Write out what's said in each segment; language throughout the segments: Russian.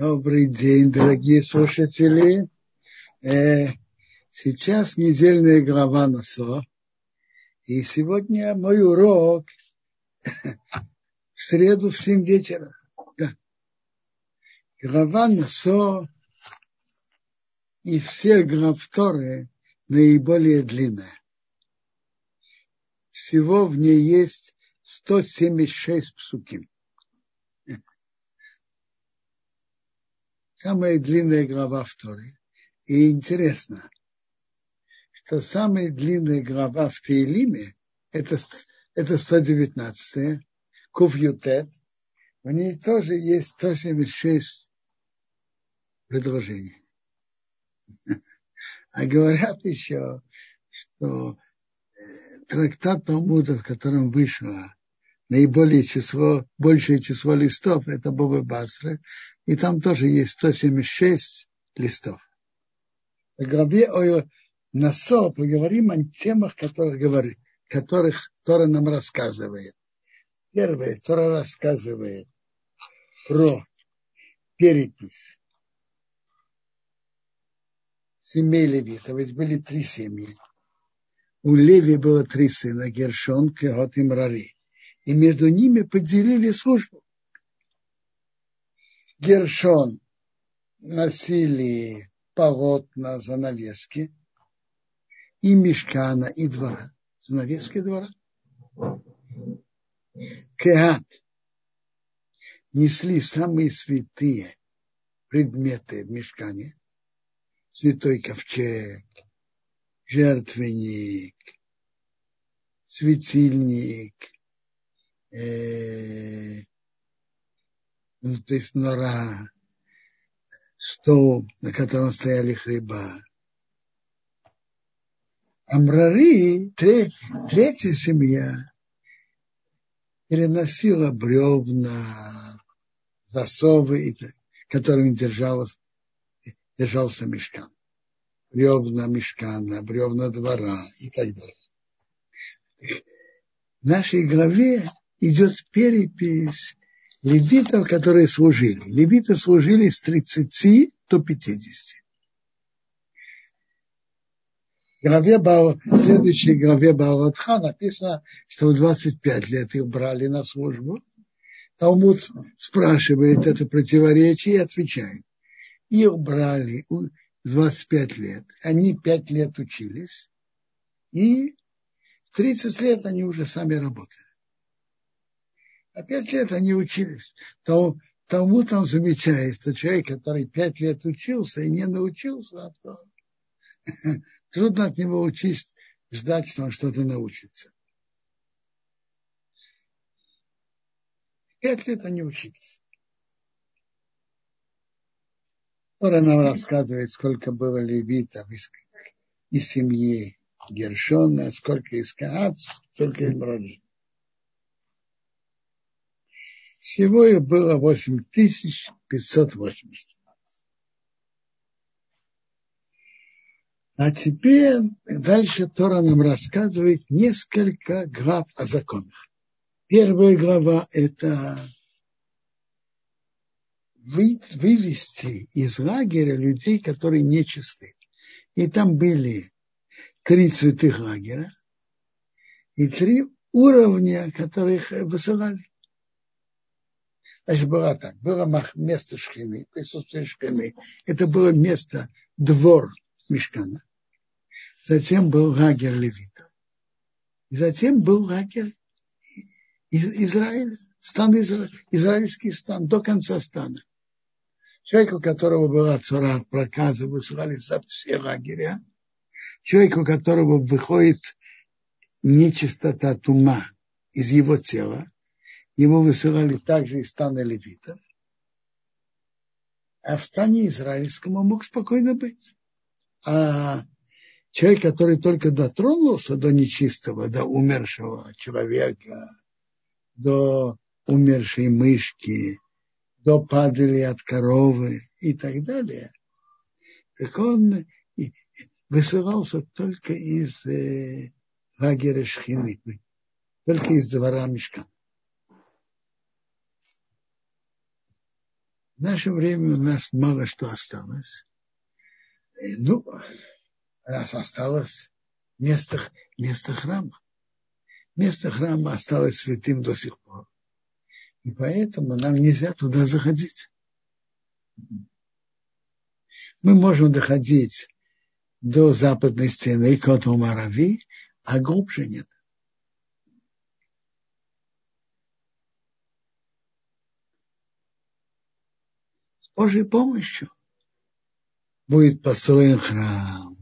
Добрый день, дорогие слушатели. Э, сейчас недельная глава НОСО. И сегодня мой урок в среду в 7 вечера. Да. Глава НОСО и все глав Торы наиболее длинная. Всего в ней есть 176 псуким. Самая длинная глава в Торе. И интересно, что самая длинная глава в Тейлиме это, это 119-я, Куфьютет. В ней тоже есть 176 предложений. А говорят еще, что э, трактат Талмуда, в котором вышло наиболее число, большее число листов, это Боба Басра, и там тоже есть 176 листов. В главе о Насо поговорим о темах, которых говорит, которых Тора нам рассказывает. Первое, Тора рассказывает про перепись семей левитов. Ведь были три семьи. У Леви было три сына, Гершон, Кехот и Мрари и между ними поделили службу. Гершон носили полотна, занавески, и мешкана, и двора. Занавески двора. Кеат несли самые святые предметы в мешкане. Святой ковчег, жертвенник, светильник, э, то есть нора, стол, на котором стояли хлеба. Амрари, треть, третья семья, переносила бревна, засовы, которыми держалась, держался мешкан. Бревна мешкана, бревна двора и так далее. В нашей главе идет перепись левитов, которые служили. Левиты служили с 30 до 50. В главе Бау, в следующей главе Баалатха написано, что в 25 лет их брали на службу. Талмуд спрашивает это противоречие и отвечает. Их брали 25 лет. Они 5 лет учились. И 30 лет они уже сами работали. А пять лет они учились. То, тому там замечает, что человек, который пять лет учился и не научился, то трудно от него учить, ждать, что он что-то научится. Пять лет они учились. Тора нам рассказывает, сколько было левитов из, из семьи Гершона, сколько из Каат, сколько из Мроджи. Всего их было 8580. А теперь дальше Тора нам рассказывает несколько глав о законах. Первая глава – это вывести из лагеря людей, которые нечисты. И там были три святых лагеря и три уровня, которых высылали. Значит, было так. Было место шхины, присутствие шхины. Это было место, двор Мешкана. Затем был лагерь левитов. И затем был лагерь Израиля, стан Изра... израильский стан, до конца стана. Человек, у которого была цара от проказа, высылали за все лагеря. Человек, у которого выходит нечистота тума из его тела, его высылали также из стана левитов. А в стане израильском он мог спокойно быть. А человек, который только дотронулся до нечистого, до умершего человека, до умершей мышки, до падали от коровы и так далее, так он высылался только из э, лагеря Шхины, только из двора Мешкана. В наше время у нас мало что осталось. Ну, у нас осталось место, место храма. Место храма осталось святым до сих пор. И поэтому нам нельзя туда заходить. Мы можем доходить до западной стены Котл Марави, а глубже нет. Божьей помощью будет построен храм,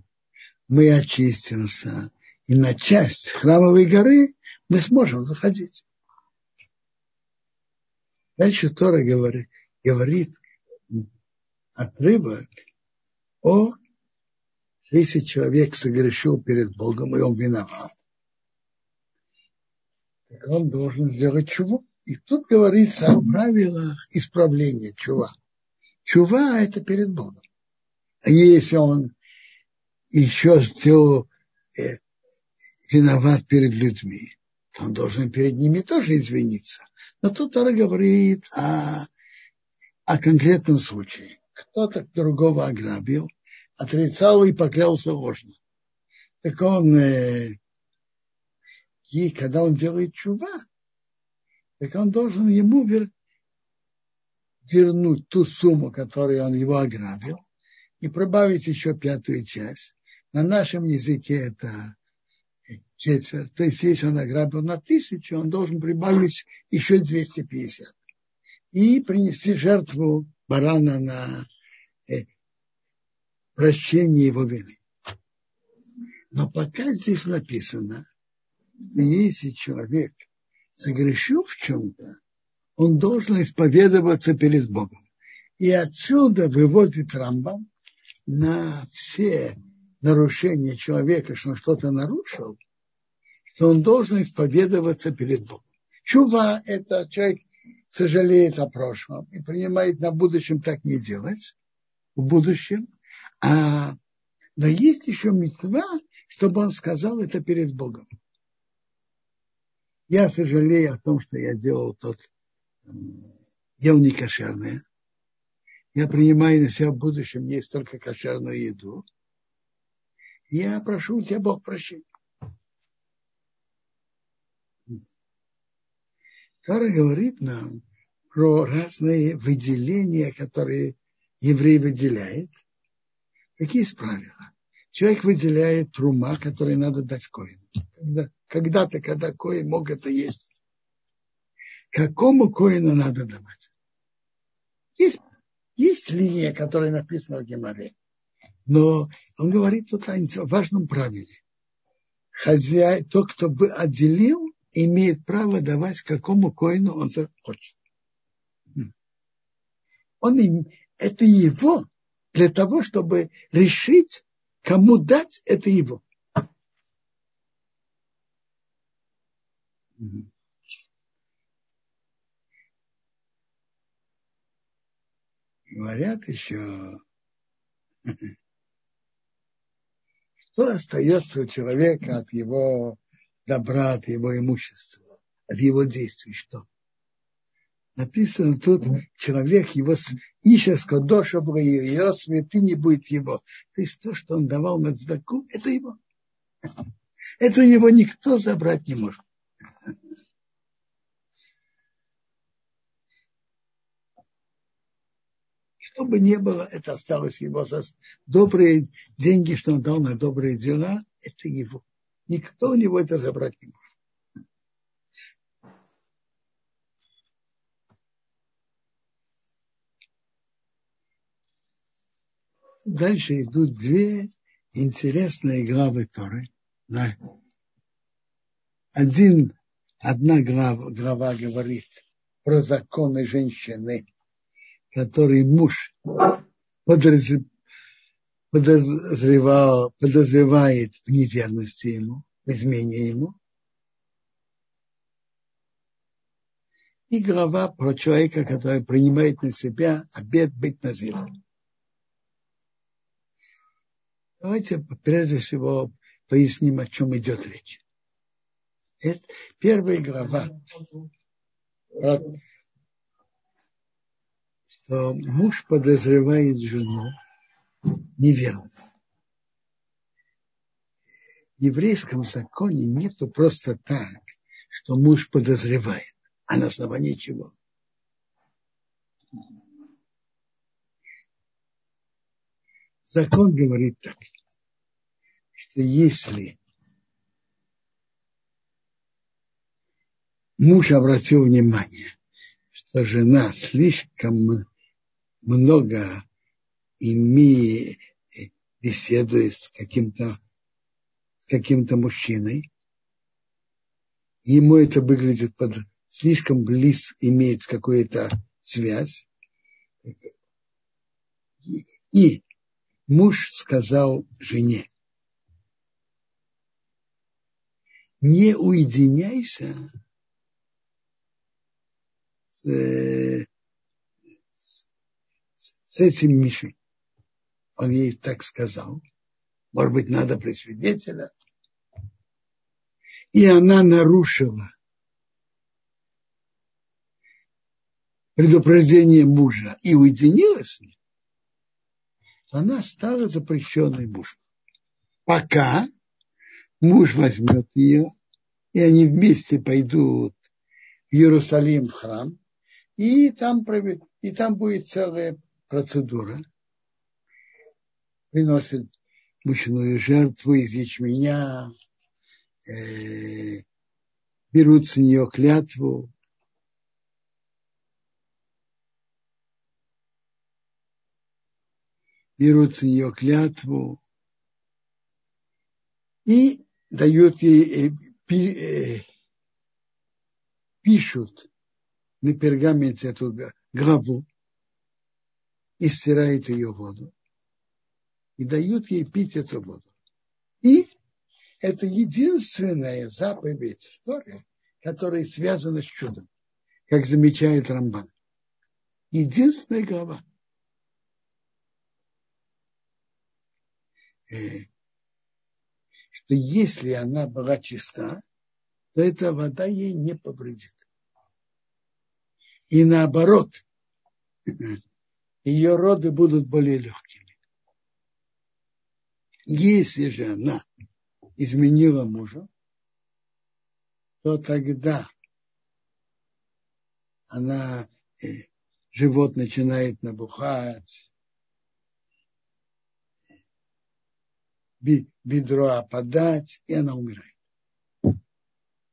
мы очистимся, и на часть храмовой горы мы сможем заходить. Дальше Тора говорит, говорит отрывок о если человек согрешил перед Богом, и он виноват, так он должен сделать чуву. И тут говорится о правилах исправления чува. Чува – это перед Богом. А если он еще сделал э, виноват перед людьми, то он должен перед ними тоже извиниться. Но тут Тора говорит о, о конкретном случае. Кто-то другого ограбил, отрицал и поклялся ложно. Так он, э, и когда он делает чува, так он должен ему вер, вернуть ту сумму, которую он его ограбил, и прибавить еще пятую часть. На нашем языке это четверть. То есть, если он ограбил на тысячу, он должен прибавить еще 250. И принести жертву барана на э, прощение его вины. Но пока здесь написано, если человек согрешил в чем-то, он должен исповедоваться перед Богом. И отсюда выводит Рамбам на все нарушения человека, что он что-то нарушил, что он должен исповедоваться перед Богом. Чува – это человек сожалеет о прошлом и принимает на будущем так не делать, в будущем. А, но есть еще митва, чтобы он сказал это перед Богом. Я сожалею о том, что я делал тот, ел не кошерное. Я принимаю на себя в будущем есть только кошерную еду. Я прошу у тебя Бог прощения. Тора говорит нам про разные выделения, которые еврей выделяет. Какие есть правила? Человек выделяет трума, который надо дать коину. Когда, когда-то, когда коин мог это есть. Какому коину надо давать? Есть, есть линия, которая написана в Геморе. Но он говорит тут о важном правиле. Хозяин, тот, кто бы отделил, имеет право давать какому коину он захочет. Он, это его для того, чтобы решить, кому дать, это его. Говорят еще, что остается у человека от его добра, от его имущества, от его действий, что? Написано тут, человек его ищет скодоша ее святыни будет его. То есть то, что он давал на цдаку, это его. Это у него никто забрать не может. Что бы ни было, это осталось его. Добрые деньги, что он дал на добрые дела, это его. Никто у него это забрать не может. Дальше идут две интересные главы Торы. Один, одна глава, глава говорит про законы женщины, который муж подозревал, подозревает в неверности ему, в измене ему. И глава про человека, который принимает на себя обед быть назиром. Давайте прежде всего поясним, о чем идет речь. Это первая глава. Муж подозревает жену неверно. В еврейском законе нету просто так, что муж подозревает, а на основании чего? Закон говорит так, что если муж обратил внимание, что жена слишком много имеет, беседует с каким-то с каким-то мужчиной, ему это выглядит под слишком близ имеет какую-то связь. И муж сказал жене, не уединяйся с, э, с этим Мишей. Он ей так сказал. Может быть, надо при свидетеля. И она нарушила предупреждение мужа и уединилась с ним, она стала запрещенной мужем. Пока муж возьмет ее, и они вместе пойдут в Иерусалим, в храм, и там, и там будет целая процедура. Приносит мучную жертву из ячменя, э, берут с нее клятву, берут с нее клятву и дают ей, э, э, пишут на пергаменте эту главу и стирают ее воду и дают ей пить эту воду. И это единственная заповедь в Торе, которая связана с чудом, как замечает Рамбан. Единственная глава. Э, что если она была чиста, то эта вода ей не повредит. И наоборот, ее роды будут более легкими. Если же она изменила мужа, то тогда она, э, живот начинает набухать, бедро опадать, и она умирает.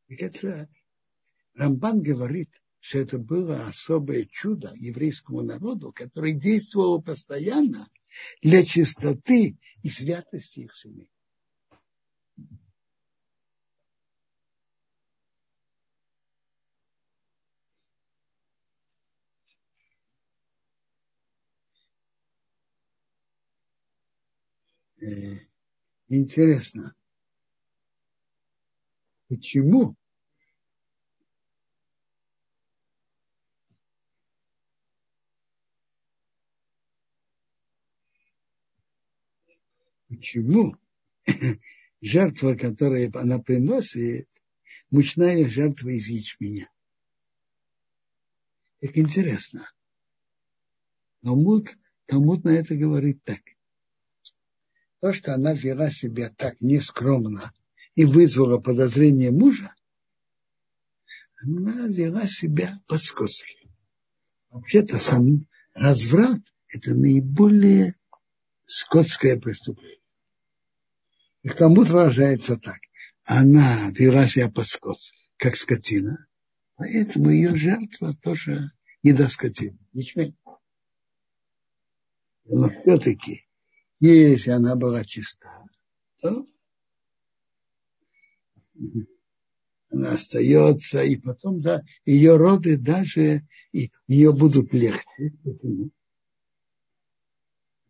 И это Рамбан говорит, что это было особое чудо еврейскому народу, которое действовало постоянно для чистоты и святости их семей. Э, интересно, почему почему жертва, которую она приносит, мучная жертва из ячменя. Как интересно. Талмуд, Талмуд на это говорит так. То, что она вела себя так нескромно и вызвала подозрение мужа, она вела себя по-скотски. Вообще-то сам разврат – это наиболее скотское преступление. И кому-то выражается так. Она вела себя по скотски, как скотина, поэтому ее жертва тоже не до скотины. Ячмень. Но все-таки, если она была чиста, то она остается, и потом, да, ее роды даже, и ее будут легче. Почему?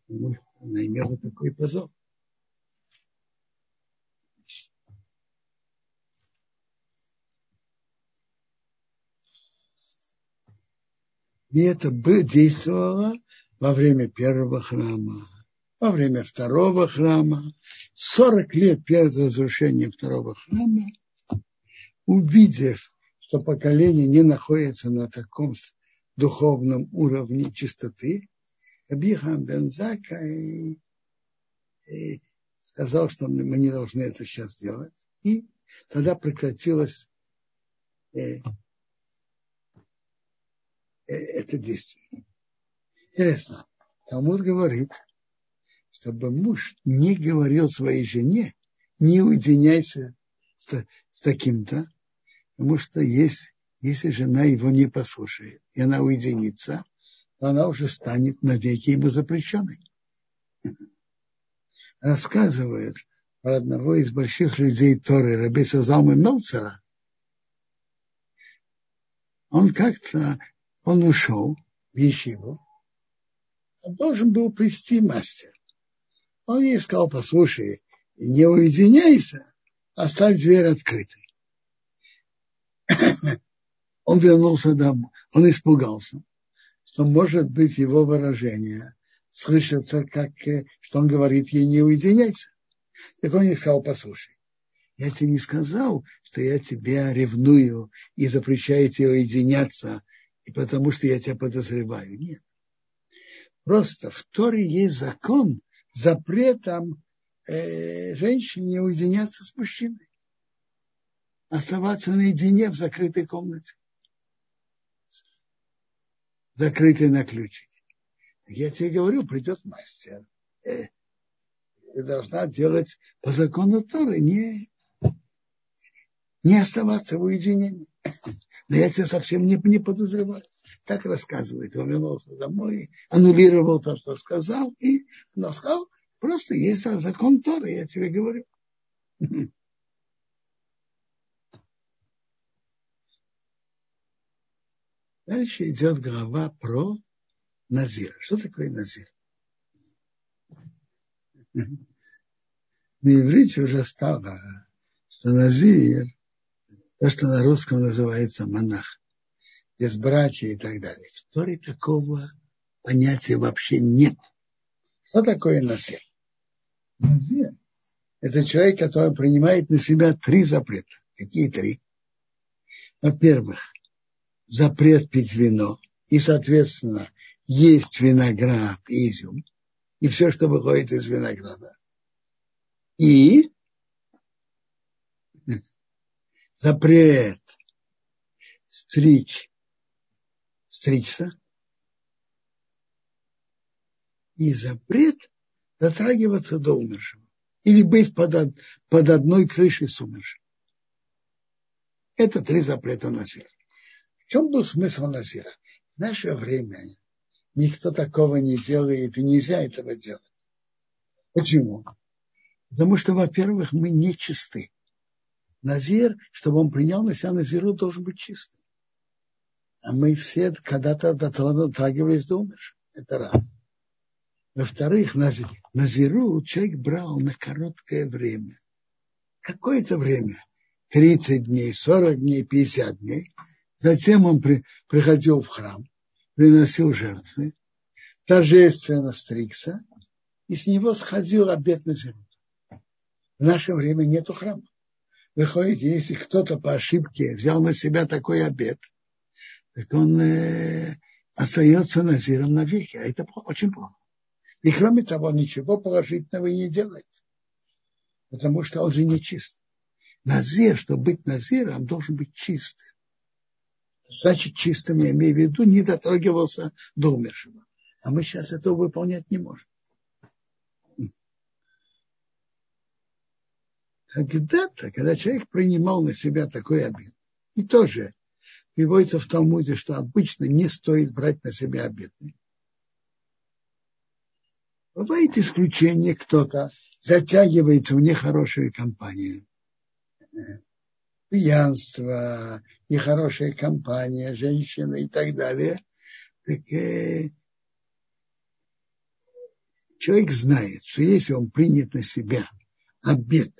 Потому что она имела такой позор. И это действовало во время первого храма, во время второго храма. 40 лет перед разрушением второго храма, увидев, что поколение не находится на таком духовном уровне чистоты. Абихам Бензака и, и сказал, что мы не должны это сейчас делать. И тогда прекратилось э, э, это действие. Интересно, Талмуд говорит, чтобы муж не говорил своей жене, не уединяйся с, с таким-то, потому что есть, если жена его не послушает, и она уединится, то она уже станет навеки ему запрещенной. Рассказывает про одного из больших людей Торы, Рабиса Залмы Мелцера. Он как-то, он ушел в Ешиву, должен был прийти мастер. Он ей сказал, послушай, не уединяйся, оставь дверь открытой. Он вернулся домой, он испугался, что может быть его выражение слышится, как, э, что он говорит ей не уединяйся. Так он ей сказал, послушай, я тебе не сказал, что я тебя ревную и запрещаю тебе уединяться, и потому что я тебя подозреваю. Нет. Просто в Торе есть закон запретом э, женщине уединяться с мужчиной. Оставаться наедине в закрытой комнате. Закрытой на ключик. Я тебе говорю, придет мастер. Э, ты должна делать по закону Торы, не, не оставаться в уединении. Но я тебя совсем не, не подозреваю. Так рассказывает. Он вернулся домой, аннулировал то, что сказал, и но сказал, просто есть закон Торы, я тебе говорю. Дальше идет глава про Назир. Что такое Назир? На иврите уже стало, что Назир, то, что на русском называется монах, без братья и так далее. В Торе такого понятия вообще нет. Что такое Назир? Назир – это человек, который принимает на себя три запрета. Какие три? Во-первых, запрет пить вино и, соответственно, есть виноград и изюм, и все, что выходит из винограда. И запрет стричь, стричься, и запрет дотрагиваться до умершего или быть под, под одной крышей с умершим. Это три запрета Назира. В чем был смысл Назира? В наше время никто такого не делает, и нельзя этого делать. Почему? Потому что, во-первых, мы не чисты. Назир, чтобы он принял на себя Назиру, должен быть чистым. А мы все когда-то дотрагивались до умерших. Это раз. Во-вторых, Назиру человек брал на короткое время. Какое-то время. 30 дней, 40 дней, 50 дней. Затем он при, приходил в храм приносил жертвы, торжественно стригся, и с него сходил обед на землю. В наше время нету храма. Выходит, если кто-то по ошибке взял на себя такой обед, так он э, остается назиром навеки, а это очень плохо. И кроме того, ничего положительного не делает, потому что он же не чист. Назир, чтобы быть назиром, должен быть чистым значит чистым, я имею в виду, не дотрагивался до умершего. А мы сейчас этого выполнять не можем. Когда-то, когда человек принимал на себя такой обид, и тоже приводится в Талмуде, что обычно не стоит брать на себя обеты. Бывает исключение, кто-то затягивается в нехорошую компанию пьянство, нехорошая компания, женщины и так далее, так э, человек знает, что если он принят на себя обед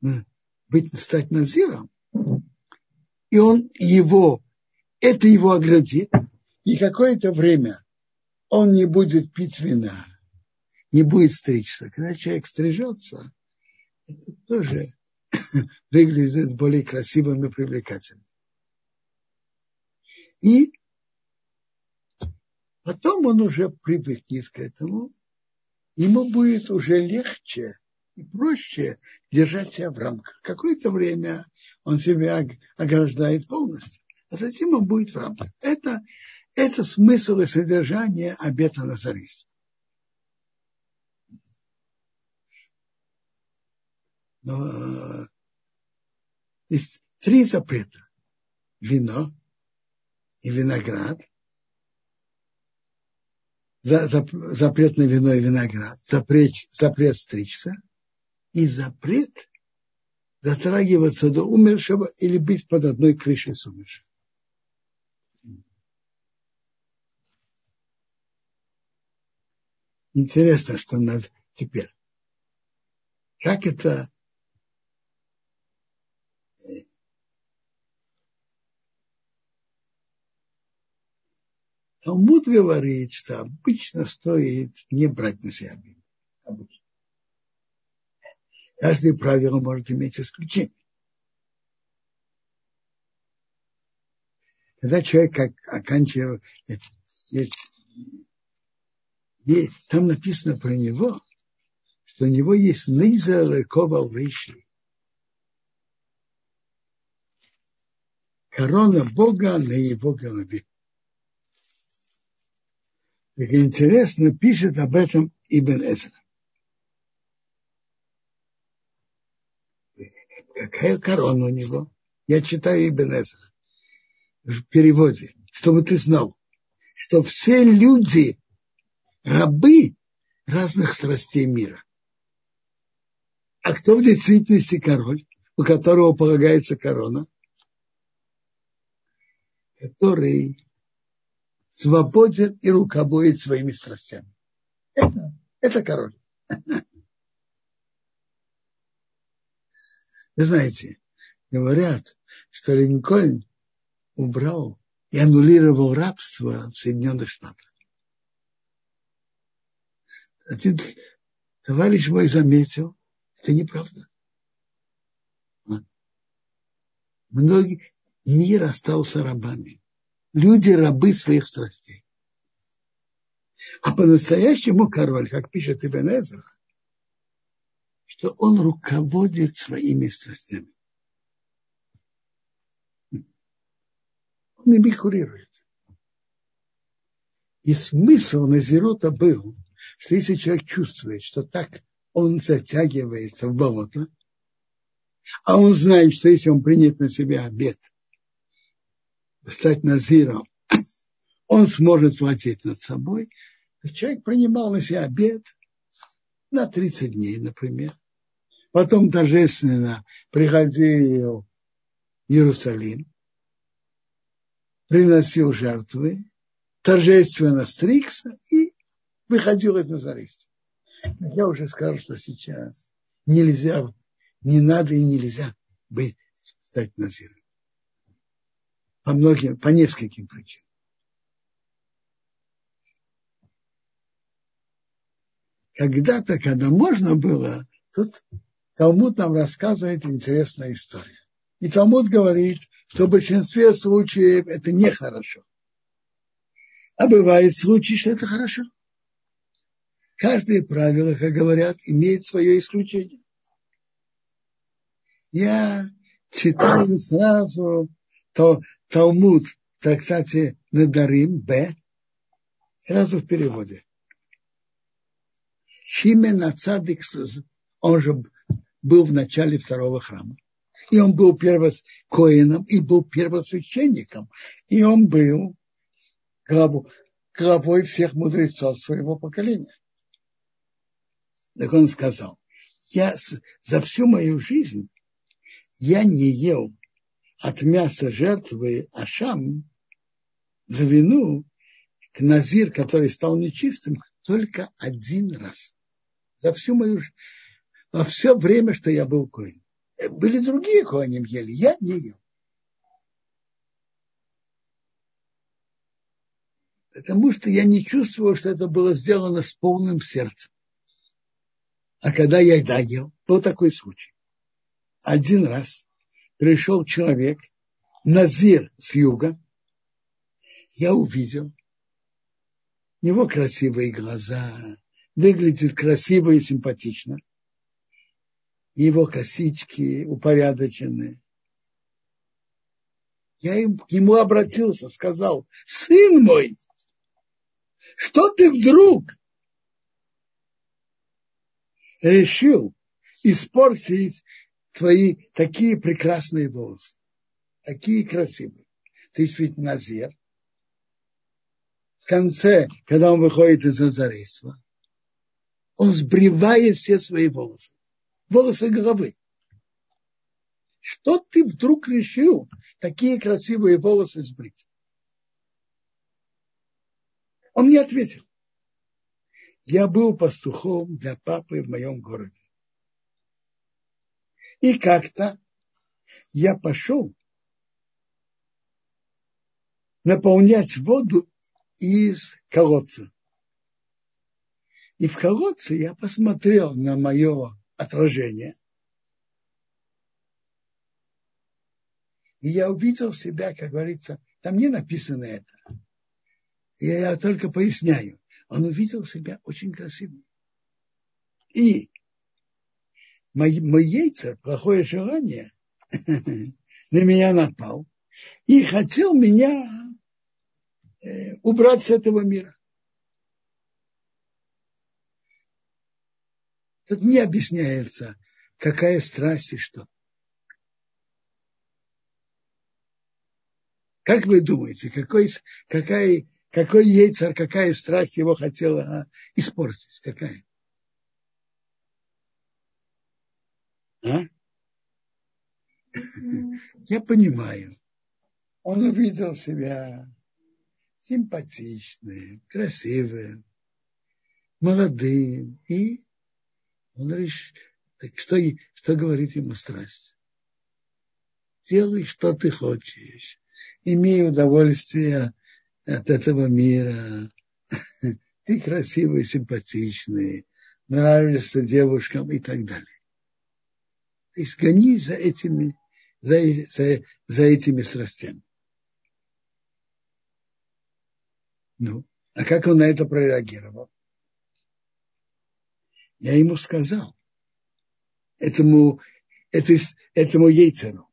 быть, стать назиром, и он его, это его оградит, и какое-то время он не будет пить вина, не будет стричься. Когда человек стрижется, это тоже выглядит более красивым и привлекательным. И Потом он уже привыкнет к этому, ему будет уже легче и проще держать себя в рамках. Какое-то время он себя ограждает полностью, а затем он будет в рамках. Это, это смысл и содержание обета Назариста. Но э, есть три запрета. Вино и виноград. Запрет на вино и виноград. Запрет, запрет стричься. И запрет дотрагиваться до умершего или быть под одной крышей с умершим. Интересно, что нас теперь. Как это Талмуд говорит, что обычно стоит не брать на себя Обычно. Каждое правило может иметь исключение. Когда человек как оканчивает, там написано про него, что у него есть ковал вейши. Корона Бога на его голове. Так интересно, пишет об этом Ибн Эзра. Какая корона у него? Я читаю Ибн Эзра в переводе, чтобы ты знал, что все люди рабы разных страстей мира. А кто в действительности король, у которого полагается корона? Который свободен и руководит своими страстями. Это, это король. Вы знаете, говорят, что Линкольн убрал и аннулировал рабство в Соединенных Штатах. Один товарищ мой заметил, это неправда. Многие, мир остался рабами люди рабы своих страстей. А по-настоящему король, как пишет Ибн Эзра, что он руководит своими страстями. Он ими курирует. И смысл Назирута был, что если человек чувствует, что так он затягивается в болото, а он знает, что если он принят на себя обед – стать назиром, он сможет владеть над собой. Человек принимал на себя обед на 30 дней, например. Потом торжественно приходил в Иерусалим, приносил жертвы, торжественно стригся и выходил из Назариста. Я уже сказал, что сейчас нельзя, не надо и нельзя быть, стать назиром по многим, по нескольким причинам. Когда-то, когда можно было, тут Талмуд нам рассказывает интересная история. И Талмуд говорит, что в большинстве случаев это нехорошо. А бывает случаи, что это хорошо. Каждое правило, как говорят, имеет свое исключение. Я читаю сразу то, Талмуд в трактате Надарим, Б, сразу в переводе. Шимен Ацадик, он же был в начале второго храма. И он был коином, и был первосвященником. И он был главой всех мудрецов своего поколения. Так он сказал, я за всю мою жизнь я не ел от мяса жертвы Ашам за вину к Назир, который стал нечистым, только один раз. За всю мою во все время, что я был коин. Были другие коинем ели, я не ел. Потому что я не чувствовал, что это было сделано с полным сердцем. А когда я да ел, был такой случай. Один раз пришел человек, Назир с юга, я увидел, У него красивые глаза, выглядит красиво и симпатично. Его косички упорядочены. Я им, к нему обратился, сказал, сын мой, что ты вдруг решил испортить твои такие прекрасные волосы, такие красивые. Ты ведь назер. В конце, когда он выходит из назарейства, он сбривает все свои волосы, волосы головы. Что ты вдруг решил такие красивые волосы сбрить? Он не ответил. Я был пастухом для папы в моем городе. И как-то я пошел наполнять воду из колодца. И в колодце я посмотрел на мое отражение. И я увидел себя, как говорится, там не написано это. Я только поясняю. Он увидел себя очень красивым. И мой, мой яйца, плохое желание, на меня напал и хотел меня э, убрать с этого мира. Тут не объясняется, какая страсть и что. Как вы думаете, какой, какая, какой яйцер, какая страсть его хотела а, испортить? Какая? А? Я понимаю. Он увидел себя симпатичным, красивым, молодым. И он решил, так что, что говорит ему страсть? Делай, что ты хочешь. Имей удовольствие от этого мира. Ты красивый, симпатичный, нравишься девушкам и так далее. То есть гони за этими, за, за, за этими страстями. Ну, а как он на это прореагировал? Я ему сказал, этому, это, этому яйцеру,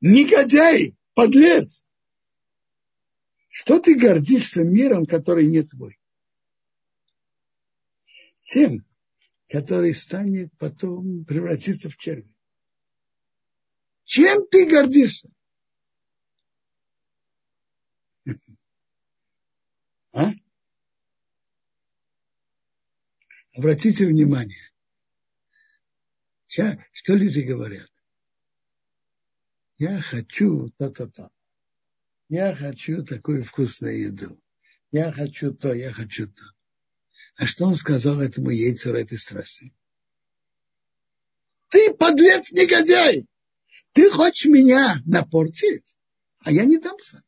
негодяй, подлец, что ты гордишься миром, который не твой? Тем, который станет потом превратиться в червя. Чем ты гордишься? А? Обратите внимание, что люди говорят. Я хочу то-то-то. Я хочу такую вкусную еду. Я хочу то, я хочу то. А что он сказал этому яйцеру этой страсти? Ты подлец негодяй! Ты хочешь меня напортить, а я не дамся.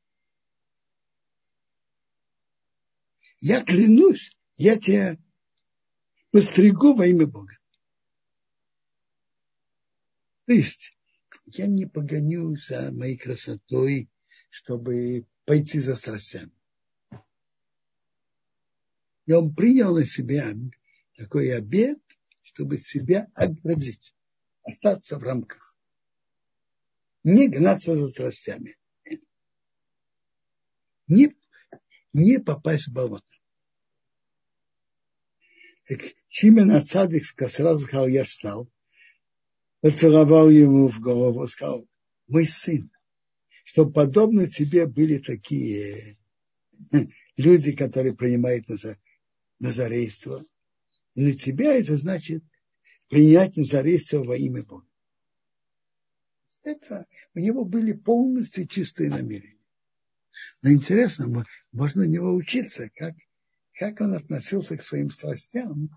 Я клянусь, я тебя постригу во имя Бога. То есть я не погоню за моей красотой, чтобы пойти за страстями. И он принял на себя такой обед, чтобы себя оградить, остаться в рамках. Не гнаться за страстями. Не, не попасть в болото. Так Шимен Цадик сразу сказал, я встал, поцеловал ему в голову, сказал, мой сын, чтобы подобно тебе были такие люди, которые принимают назарейство. И на тебя это значит принять назарейство во имя Бога. Это у него были полностью чистые намерения. Но интересно, можно у него учиться, как, как он относился к своим страстям,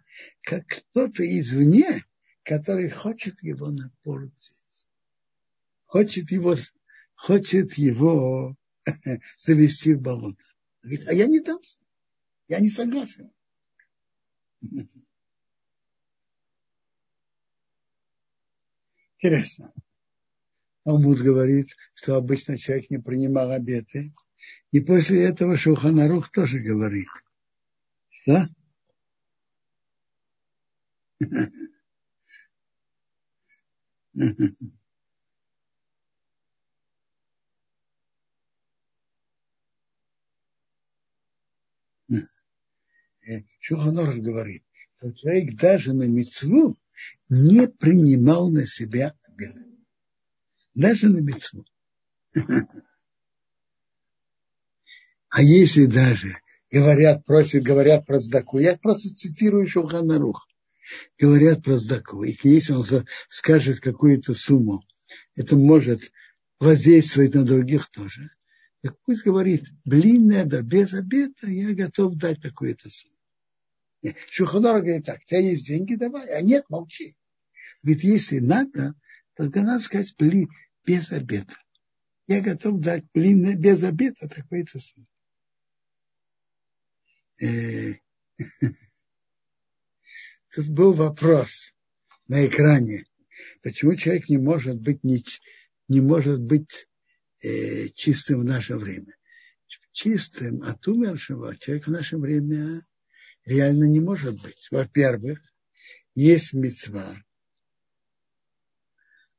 как кто-то извне, который хочет его напортить, хочет его, хочет его завести в болото. Говорит, а я не дамся, я не согласен. Интересно. Талмуд говорит, что обычно человек не принимал обеты. И после этого Шуханарух тоже говорит, Да? Шуханор говорит, что человек даже на мецву не принимал на себя обид. Даже на мецву. А если даже говорят, просят, говорят про сдаку, я просто цитирую Шуханарух, говорят про сдаку, и если он скажет какую-то сумму, это может воздействовать на других тоже. Так пусть говорит, блин, надо, без обеда я готов дать такую-то сумму. Шуханар говорит так, у тебя есть деньги, давай, а нет, молчи. Говорит, если надо, только надо сказать, блин, без обеда. Я готов дать, блин, без обеда такой-то сумму. Э, тут был вопрос на экране, почему человек не может быть, не, не может быть э, чистым в наше время. Чистым от умершего человек в наше время реально не может быть. Во-первых, есть мецва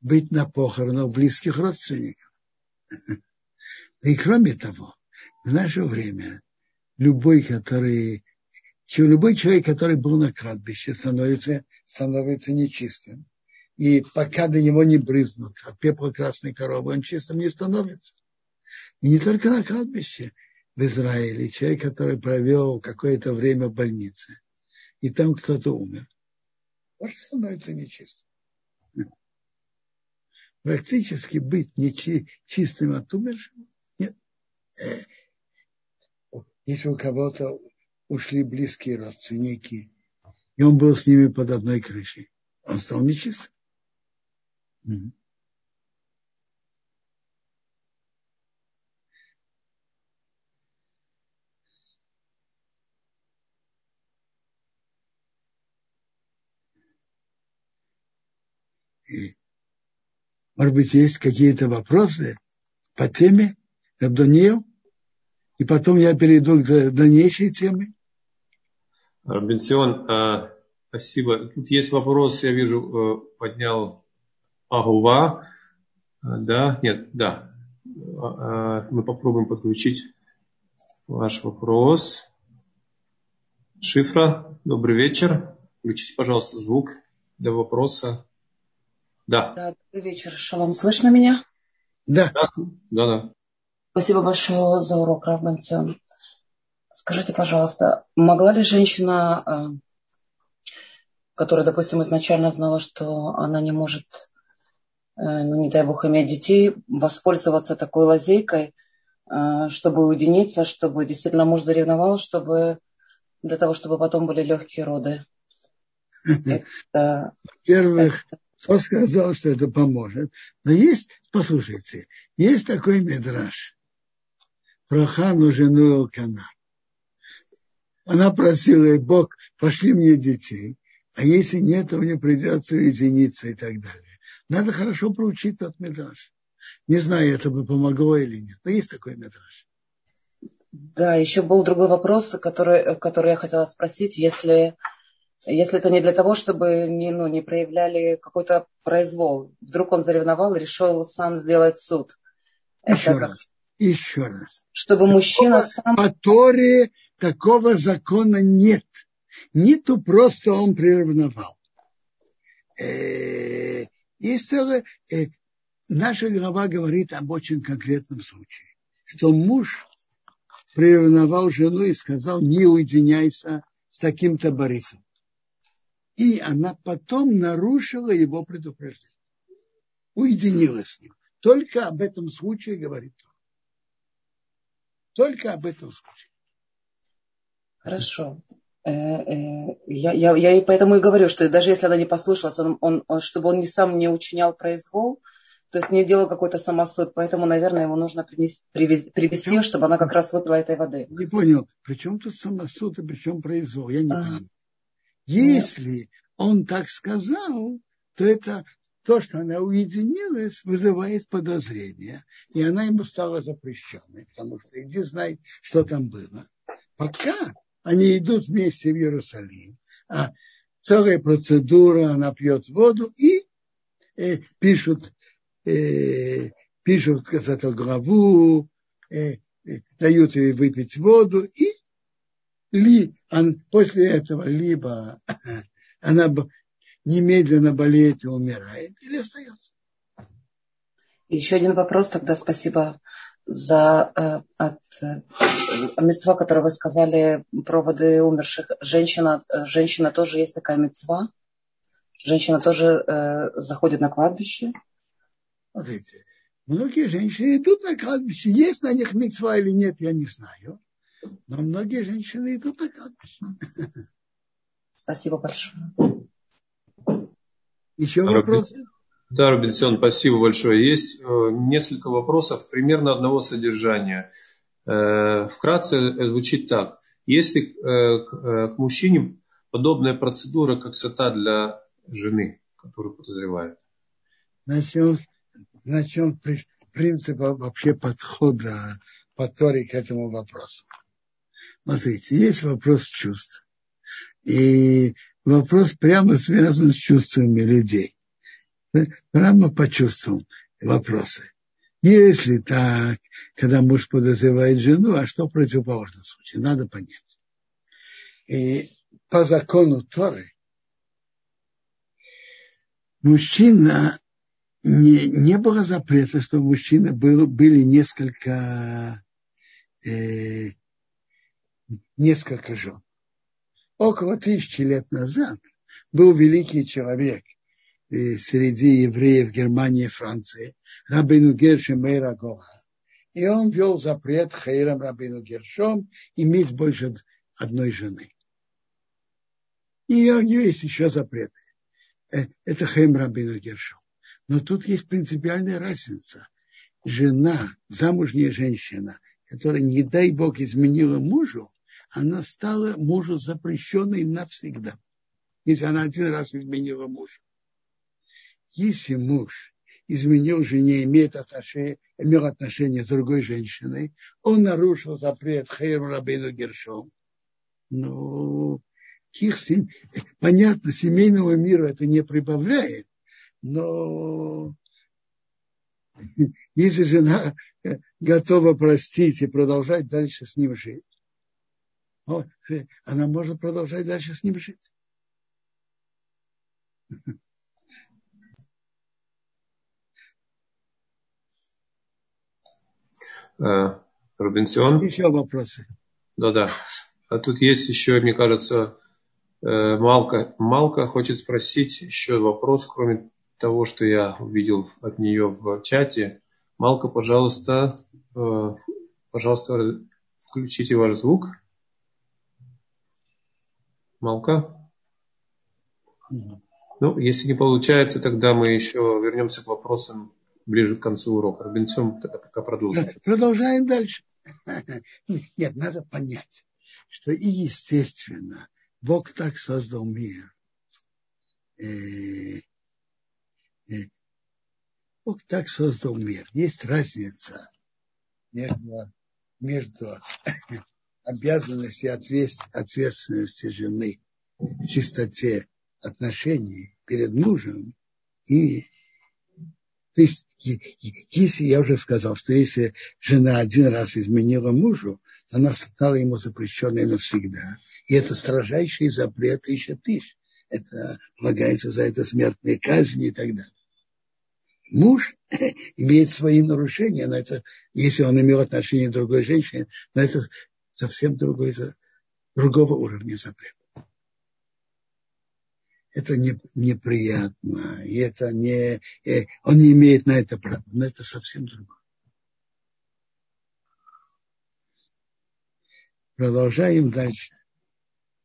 быть на похоронах близких родственников. И кроме того, в наше время любой, который, любой человек, который был на кладбище, становится, становится нечистым. И пока до него не брызнут от пепла красной коровы, он чистым не становится. И не только на кладбище в Израиле, человек, который провел какое-то время в больнице, и там кто-то умер, тоже становится нечистым. Практически быть нечистым от умершего нет. Если у кого-то ушли близкие родственники, и он был с ними под одной крышей, он стал нечистым. И, может быть, есть какие-то вопросы по теме Рабдониев? И потом я перейду к дальнейшей теме. Бенсион, э, спасибо. Тут есть вопрос, я вижу, э, поднял Агува. Э, да, нет, да. Мы попробуем подключить ваш вопрос. Шифра, добрый вечер. Включите, пожалуйста, звук для вопроса. Да. Да, добрый вечер. Шалом, слышно меня? Да. Да, да. да. Спасибо большое за урок, Равбенцион. Скажите, пожалуйста, могла ли женщина, э, которая, допустим, изначально знала, что она не может, э, ну, не дай бог, иметь детей, воспользоваться такой лазейкой, э, чтобы уединиться, чтобы действительно муж заревновал, чтобы для того, чтобы потом были легкие роды? Во-первых, кто сказал, что это поможет? Но есть, послушайте, есть такой медраж про Хану, жену Элкана. Она просила, Бог, пошли мне детей, а если нет, то мне придется уединиться и так далее. Надо хорошо проучить тот метраж. Не знаю, это бы помогло или нет, но есть такой метраж. Да, еще был другой вопрос, который, который я хотела спросить. Если, если это не для того, чтобы не, ну, не проявляли какой-то произвол, вдруг он заревновал и решил сам сделать суд. Еще это раз. Еще раз. Чтобы мужчина сам... По Торе такого закона нет. Нету просто он приревновал. Э, есть целое... Э, наша глава говорит об очень конкретном случае. Что муж приревновал жену и сказал, не уединяйся с таким-то Борисом. И она потом нарушила его предупреждение. Уединилась с ним. Только об этом случае говорит он. Только об этом случае. Хорошо. Э, э, я, я, я и поэтому и говорю, что даже если она не послушалась, он, он, он, чтобы он не сам не учинял произвол, то есть не делал какой-то самосуд, поэтому, наверное, ему нужно принести, привести, привести чтобы она как раз выпила этой воды. Не понял, при чем тут самосуд и при чем произвол? Я не ага. понял. Если Нет. он так сказал, то это то, что она уединилась, вызывает подозрение. И она ему стала запрещенной, потому что иди знай, что там было. Пока они идут вместе в Иерусалим, а целая процедура, она пьет воду и э, пишут, э, пишут эту главу, э, э, дают ей выпить воду, и ли, он, после этого либо она немедленно болеет и умирает, или остается. Еще один вопрос тогда, спасибо за э, от э, мецва, которую вы сказали, проводы умерших. Женщина, э, женщина тоже есть такая мецва? Женщина тоже э, заходит на кладбище? Смотрите, многие женщины идут на кладбище. Есть на них мецва или нет, я не знаю. Но многие женщины идут на кладбище. Спасибо большое. Еще вопросы? Да, Робинсон, спасибо большое. Есть э, несколько вопросов примерно одного содержания. Э, вкратце звучит так. Если э, к мужчине подобная процедура, как сота для жены, которую подозревают? Начнем, начнем принципа вообще подхода по Торе к этому вопросу. Смотрите, есть вопрос чувств. И вопрос прямо связан с чувствами людей прямо по чувствам вопросы. Если так, когда муж подозревает жену, а что в противоположном случае? Надо понять. И по закону Торы мужчина не, не было запрета, что у мужчины был, были несколько, э, несколько жен. Около тысячи лет назад был великий человек среди евреев Германии и Франции, Рабину Гершем Мейра Гоха. И он вел запрет Хейрам Рабину Гершом иметь больше одной жены. И у нее есть еще запреты. Э, это Хейм Рабину Гершом. Но тут есть принципиальная разница. Жена, замужняя женщина, которая, не дай Бог, изменила мужу, она стала мужу запрещенной навсегда. Если она один раз изменила мужа если муж изменил жене, имеет отношение, имел отношение с другой женщиной, он нарушил запрет Хейрм Рабейну Гершом. Ну, их, понятно, семейному миру это не прибавляет, но если жена готова простить и продолжать дальше с ним жить, она может продолжать дальше с ним жить. Э, Робинсон. Еще вопросы. Да-да. А тут есть еще, мне кажется, э, Малка. Малка хочет спросить еще вопрос, кроме того, что я увидел от нее в чате. Малка, пожалуйста, э, пожалуйста, включите ваш звук. Малка? Ну, если не получается, тогда мы еще вернемся к вопросам ближе к концу урока. Робинсон пока продолжим. Продолжаем дальше. Нет, надо понять, что и естественно Бог так создал мир. Э, э, Бог так создал мир. Есть разница между, между обязанностью и ответственностью жены в чистоте отношений перед мужем и то есть, если я уже сказал, что если жена один раз изменила мужу, она стала ему запрещенной навсегда. И это строжайший запрет еще тысяч. Это полагается за это смертные казни и так далее. Муж имеет свои нарушения, но это, если он имел отношение к другой женщине, но это совсем другой, другого уровня запрета это не, неприятно, и это не, э, он не имеет на это права, но это совсем другое. Продолжаем дальше.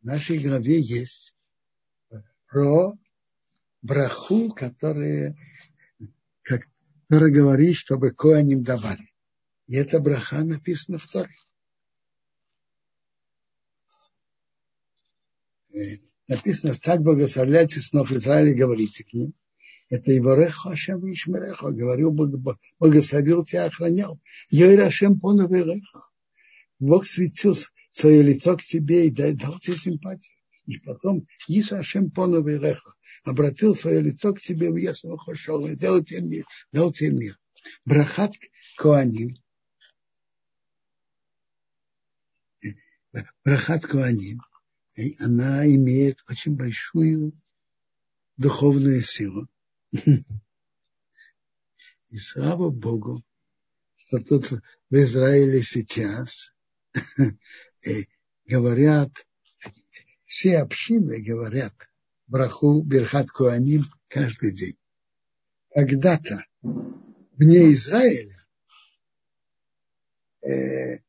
В нашей главе есть про браху, который, который говорит, чтобы коаним давали. И эта браха написана в Торе. Написано, так благословляйте снов Израиля, говорите к ним. Это его Рехо Ашем Ишмерехо. Говорил, благословил тебя, охранял. Йой Ашем Понов Рехо. Бог светил, свое лицо к тебе и дал тебе симпатию. И потом Иса Ашем Поновый Леха обратил свое лицо к тебе в ясном хошел и дал тебе мир. Дал тебе мир. Брахат Коаним. Брахат Коаним. Она имеет очень большую духовную силу. И слава Богу, что тут в Израиле сейчас говорят, все общины говорят браху Берхат Куаним каждый день. Когда-то вне Израиля э,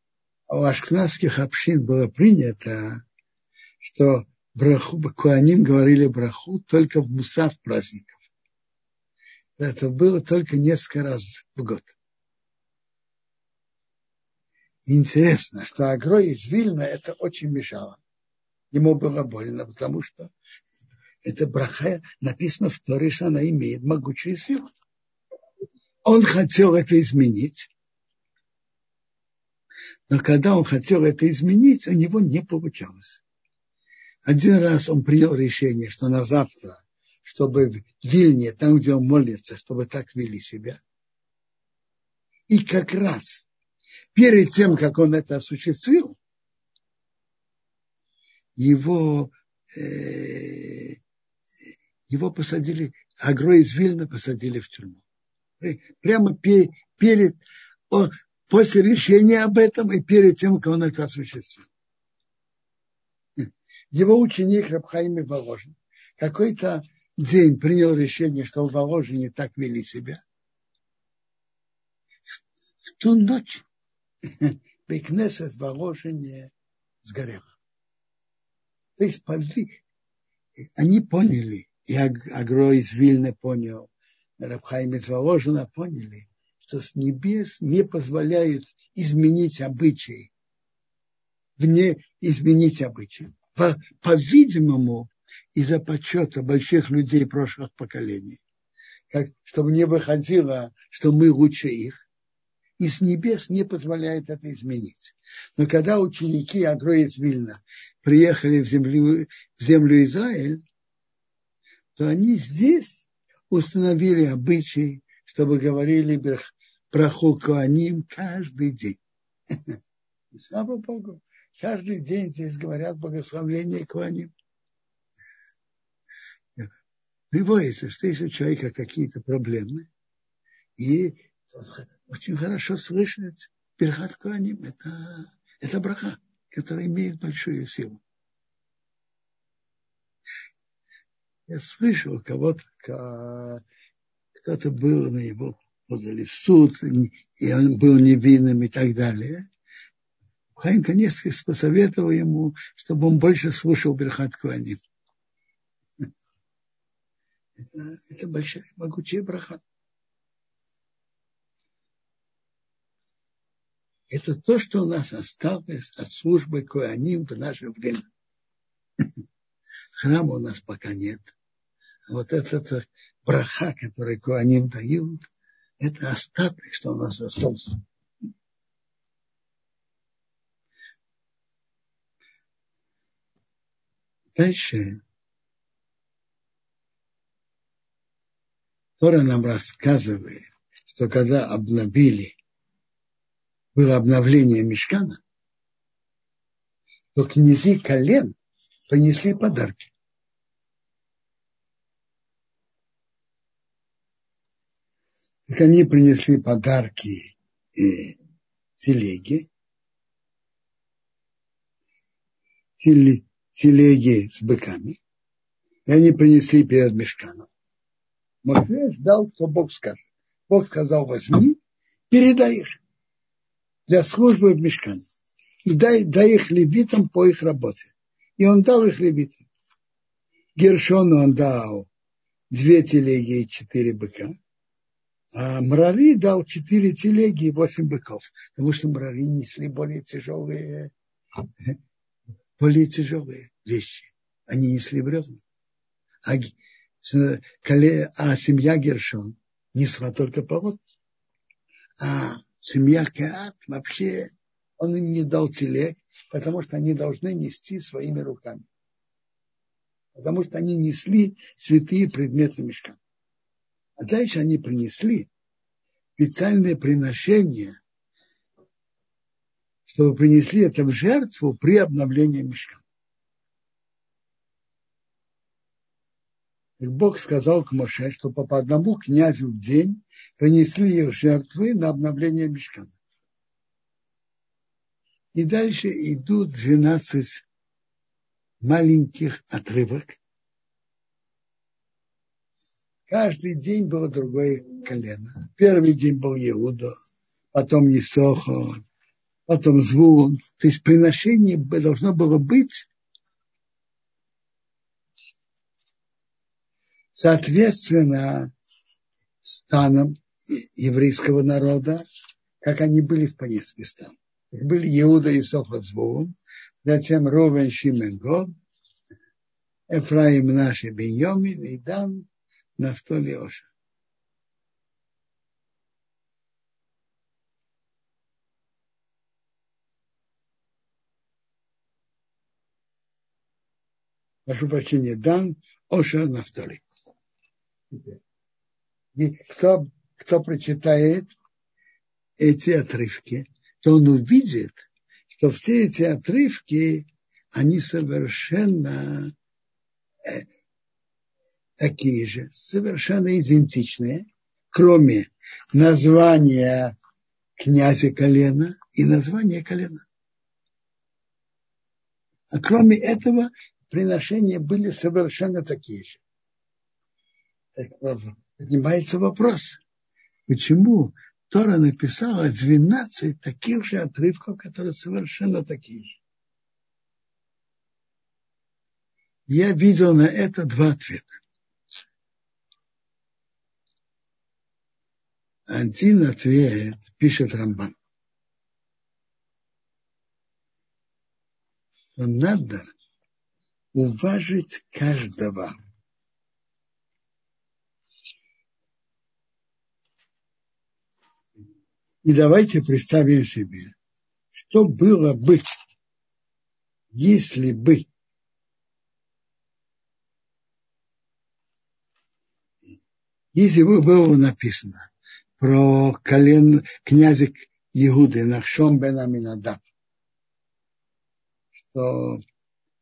у ашкнадских общин было принято, что браху, Куаним говорили браху только в мусав праздников. Это было только несколько раз в год. Интересно, что Агро из Вильна это очень мешало. Ему было больно, потому что это браха написано в Торе, что она имеет могучую силу. Он хотел это изменить, но когда он хотел это изменить, у него не получалось. Один раз он принял решение, что на завтра, чтобы в Вильне, там, где он молится, чтобы так вели себя. И как раз перед тем, как он это осуществил, его, э, его посадили, Агро из Вильна посадили в тюрьму. Прямо перед, после решения об этом и перед тем, как он это осуществил. Его ученик Рабхайми Воложин какой-то день принял решение, что в Воложине так вели себя. В ту ночь Бекнесет Воложине сгорел. То есть они поняли, и Агро из Вильны понял, Рабхайм из Воложина поняли, что с небес не позволяют изменить обычаи, вне изменить обычаи. По-видимому, из-за почета больших людей прошлых поколений, как, чтобы не выходило, что мы лучше их, и с небес не позволяет это изменить. Но когда ученики Агро из Вильна приехали в землю, в землю Израиль, то они здесь установили обычай, чтобы говорили браху Коаним каждый день. слава Богу, каждый день здесь говорят благословление Коаним. Приводится, что если у человека какие-то проблемы, и очень хорошо слышать Берхат Куаним. Это, это браха, которая имеет большую силу. Я слышал кого-то, кто-то был на его подали в суд, и он был невинным и так далее. Хайм Каневский посоветовал ему, чтобы он больше слушал Берхат Куаним. Это, это большая, могучая браха. Это то, что у нас осталось от службы Коаним в наше время. Храма у нас пока нет. Вот это браха, который Коаним дают, это остаток, что у нас остался. Дальше Тора нам рассказывает, что когда обновили было обновление мешкана, то князи колен принесли подарки. Так они принесли подарки э, телеги, телеги с быками, и они принесли перед мешканом. Моше ждал, что Бог скажет. Бог сказал, возьми, передай их для службы в мешкане. И дай, дай их левитам по их работе. И он дал их левитам. Гершону он дал две телеги и четыре быка. А Мрари дал четыре телеги и восемь быков. Потому что Мрари несли более тяжелые, более тяжелые вещи. Они несли бревна. А, а семья Гершон несла только полотна. А семья Каат вообще, он им не дал телег, потому что они должны нести своими руками. Потому что они несли святые предметы мешка. А дальше они принесли специальное приношение, чтобы принесли это в жертву при обновлении мешка. И Бог сказал к Моше, что по одному князю в день принесли их жертвы на обновление мешкана. И дальше идут 12 маленьких отрывок. Каждый день было другое колено. Первый день был Иуда, потом Исохо, потом Звулун. То есть приношение должно было быть соответственно станам еврейского народа, как они были в поездке стан. Были Иуда и Софозвун, затем Ровен Шимен Год, Эфраим Наши Беньомин и Дан Нафтоли Оша. Прошу прощения, Дан Оша Нафтоли. И кто, кто прочитает эти отрывки, то он увидит, что все эти отрывки, они совершенно такие же, совершенно идентичные, кроме названия князя колена и названия колена. А кроме этого, приношения были совершенно такие же поднимается вопрос, почему Тора написала 12 таких же отрывков, которые совершенно такие же. Я видел на это два ответа. Один ответ пишет Рамбан. Надо уважить каждого. И давайте представим себе, что было бы, если бы если бы было написано про колен князя Иуды Нахшон бен Аминадаб, что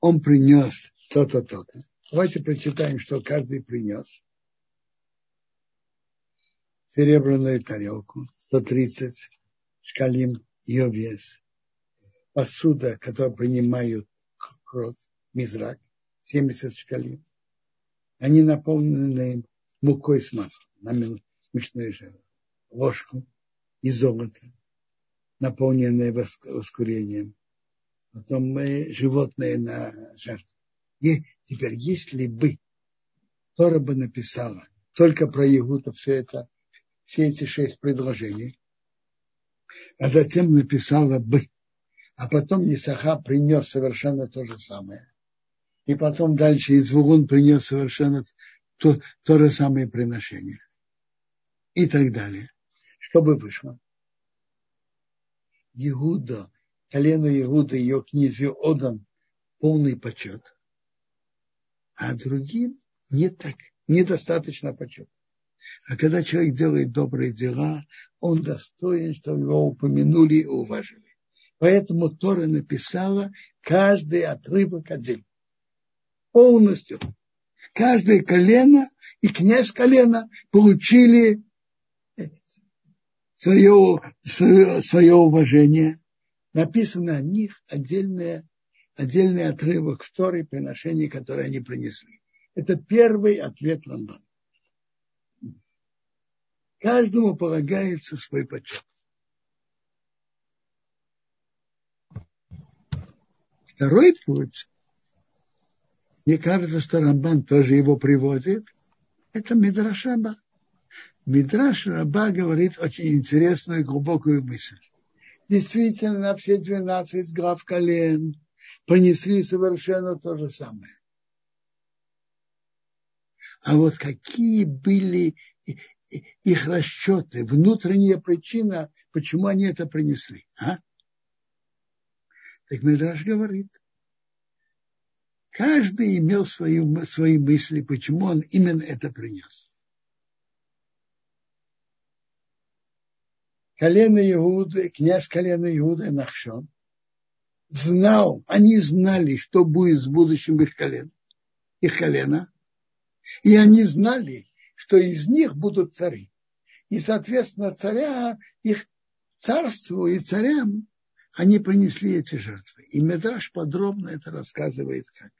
он принес то-то, то-то. Давайте прочитаем, что каждый принес серебряную тарелку, 130 шкалим ее вес. Посуда, которая принимают кровь, мизрак, 70 шкалим. Они наполнены мукой с маслом, на мучное жало, ложку и золото, наполненное воскурением. Потом мы животные на жертву. И теперь, если бы Тора бы написала только про Егуда все это все эти шесть предложений, а затем написала бы. А потом Исаха принес совершенно то же самое. И потом дальше Извулун принес совершенно то, то же самое приношение. И так далее. Что бы вышло? Иуда, колено Иуда, ее князю отдан полный почет, а другим не так, недостаточно почет. А когда человек делает добрые дела, он достоин, чтобы его упомянули и уважили. Поэтому Тора написала каждый отрывок отдельно. Полностью. Каждое колено и князь колена получили свое, свое, свое уважение. Написано о них отдельное, отдельный отрывок в Торе приношений, которые они принесли. Это первый ответ Рамбана. Каждому полагается свой почет. Второй путь, мне кажется, что Рамбан тоже его приводит, это Мидраш Раба. Мидраш Раба говорит очень интересную и глубокую мысль. Действительно, все 12 глав колен понесли совершенно то же самое. А вот какие были их расчеты, внутренняя причина, почему они это принесли. А? Так Медраж говорит, каждый имел свою, свои мысли, почему он именно это принес. Колено Иуды, князь колена Иуды Нахшон, знал, они знали, что будет с будущим их колен, их колена, и они знали, что из них будут цари. И, соответственно, царя, их царству и царям они принесли эти жертвы. И Медраж подробно это рассказывает как.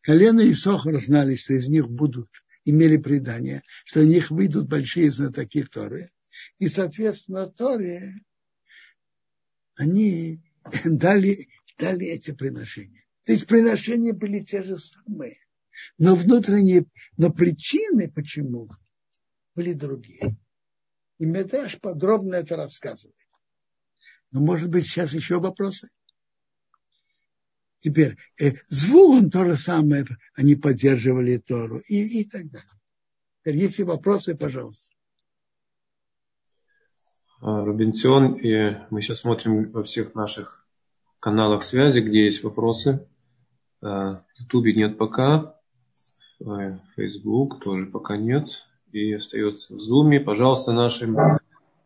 Колено и Сохар знали, что из них будут, имели предание, что из них выйдут большие знатоки Торы. И, соответственно, Торе они дали, дали эти приношения. То есть приношения были те же самые. Но внутренние, но причины почему были другие. И Медраж подробно это рассказывает. Но может быть сейчас еще вопросы? Теперь, э, Звулун то же самое, они поддерживали Тору и, и так далее. Теперь, если вопросы, пожалуйста. А, Рубенцион, и мы сейчас смотрим во всех наших каналах связи, где есть вопросы. А, в Ютубе нет пока, Facebook тоже пока нет, и остается в Зуме. Пожалуйста, нашим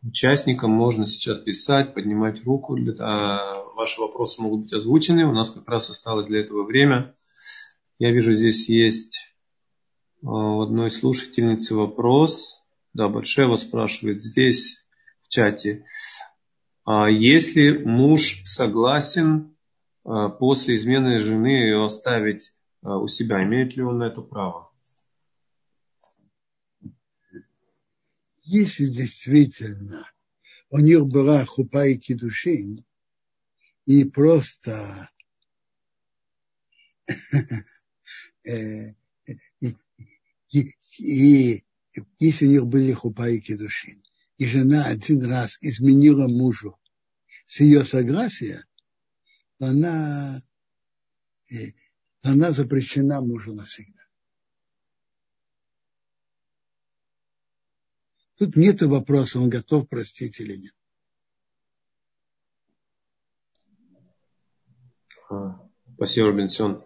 участникам можно сейчас писать, поднимать руку. А, ваши вопросы могут быть озвучены. У нас как раз осталось для этого время. Я вижу, здесь есть у одной слушательницы вопрос. Да, Большева спрашивает здесь в чате. А если муж согласен а, после измены жены ее оставить а, у себя, имеет ли он на это право? Если действительно у них была хупа и кедушин, и просто э, и, и, если у них были хупа и кедушин, и жена один раз изменила мужу с ее согласия, она, э, она запрещена мужу навсегда. Тут нет вопроса, он готов простить или нет. Спасибо, Робинсон.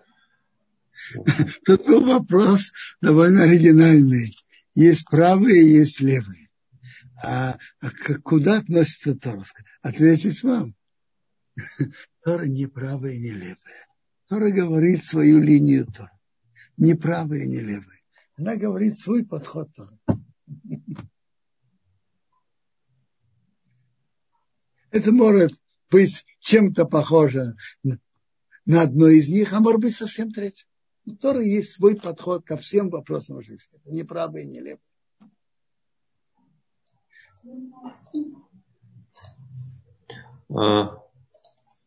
Тут был вопрос довольно оригинальный. Есть правые, есть левые а, а куда относится Тора? Ответить вам. Тора не правая, не левая. Тора говорит свою линию Тора. Не правая, не левая. Она говорит свой подход Тора. Это может быть чем-то похоже на одно из них, а может быть совсем третье. У Тора есть свой подход ко всем вопросам жизни. Это не правое, не левое. А,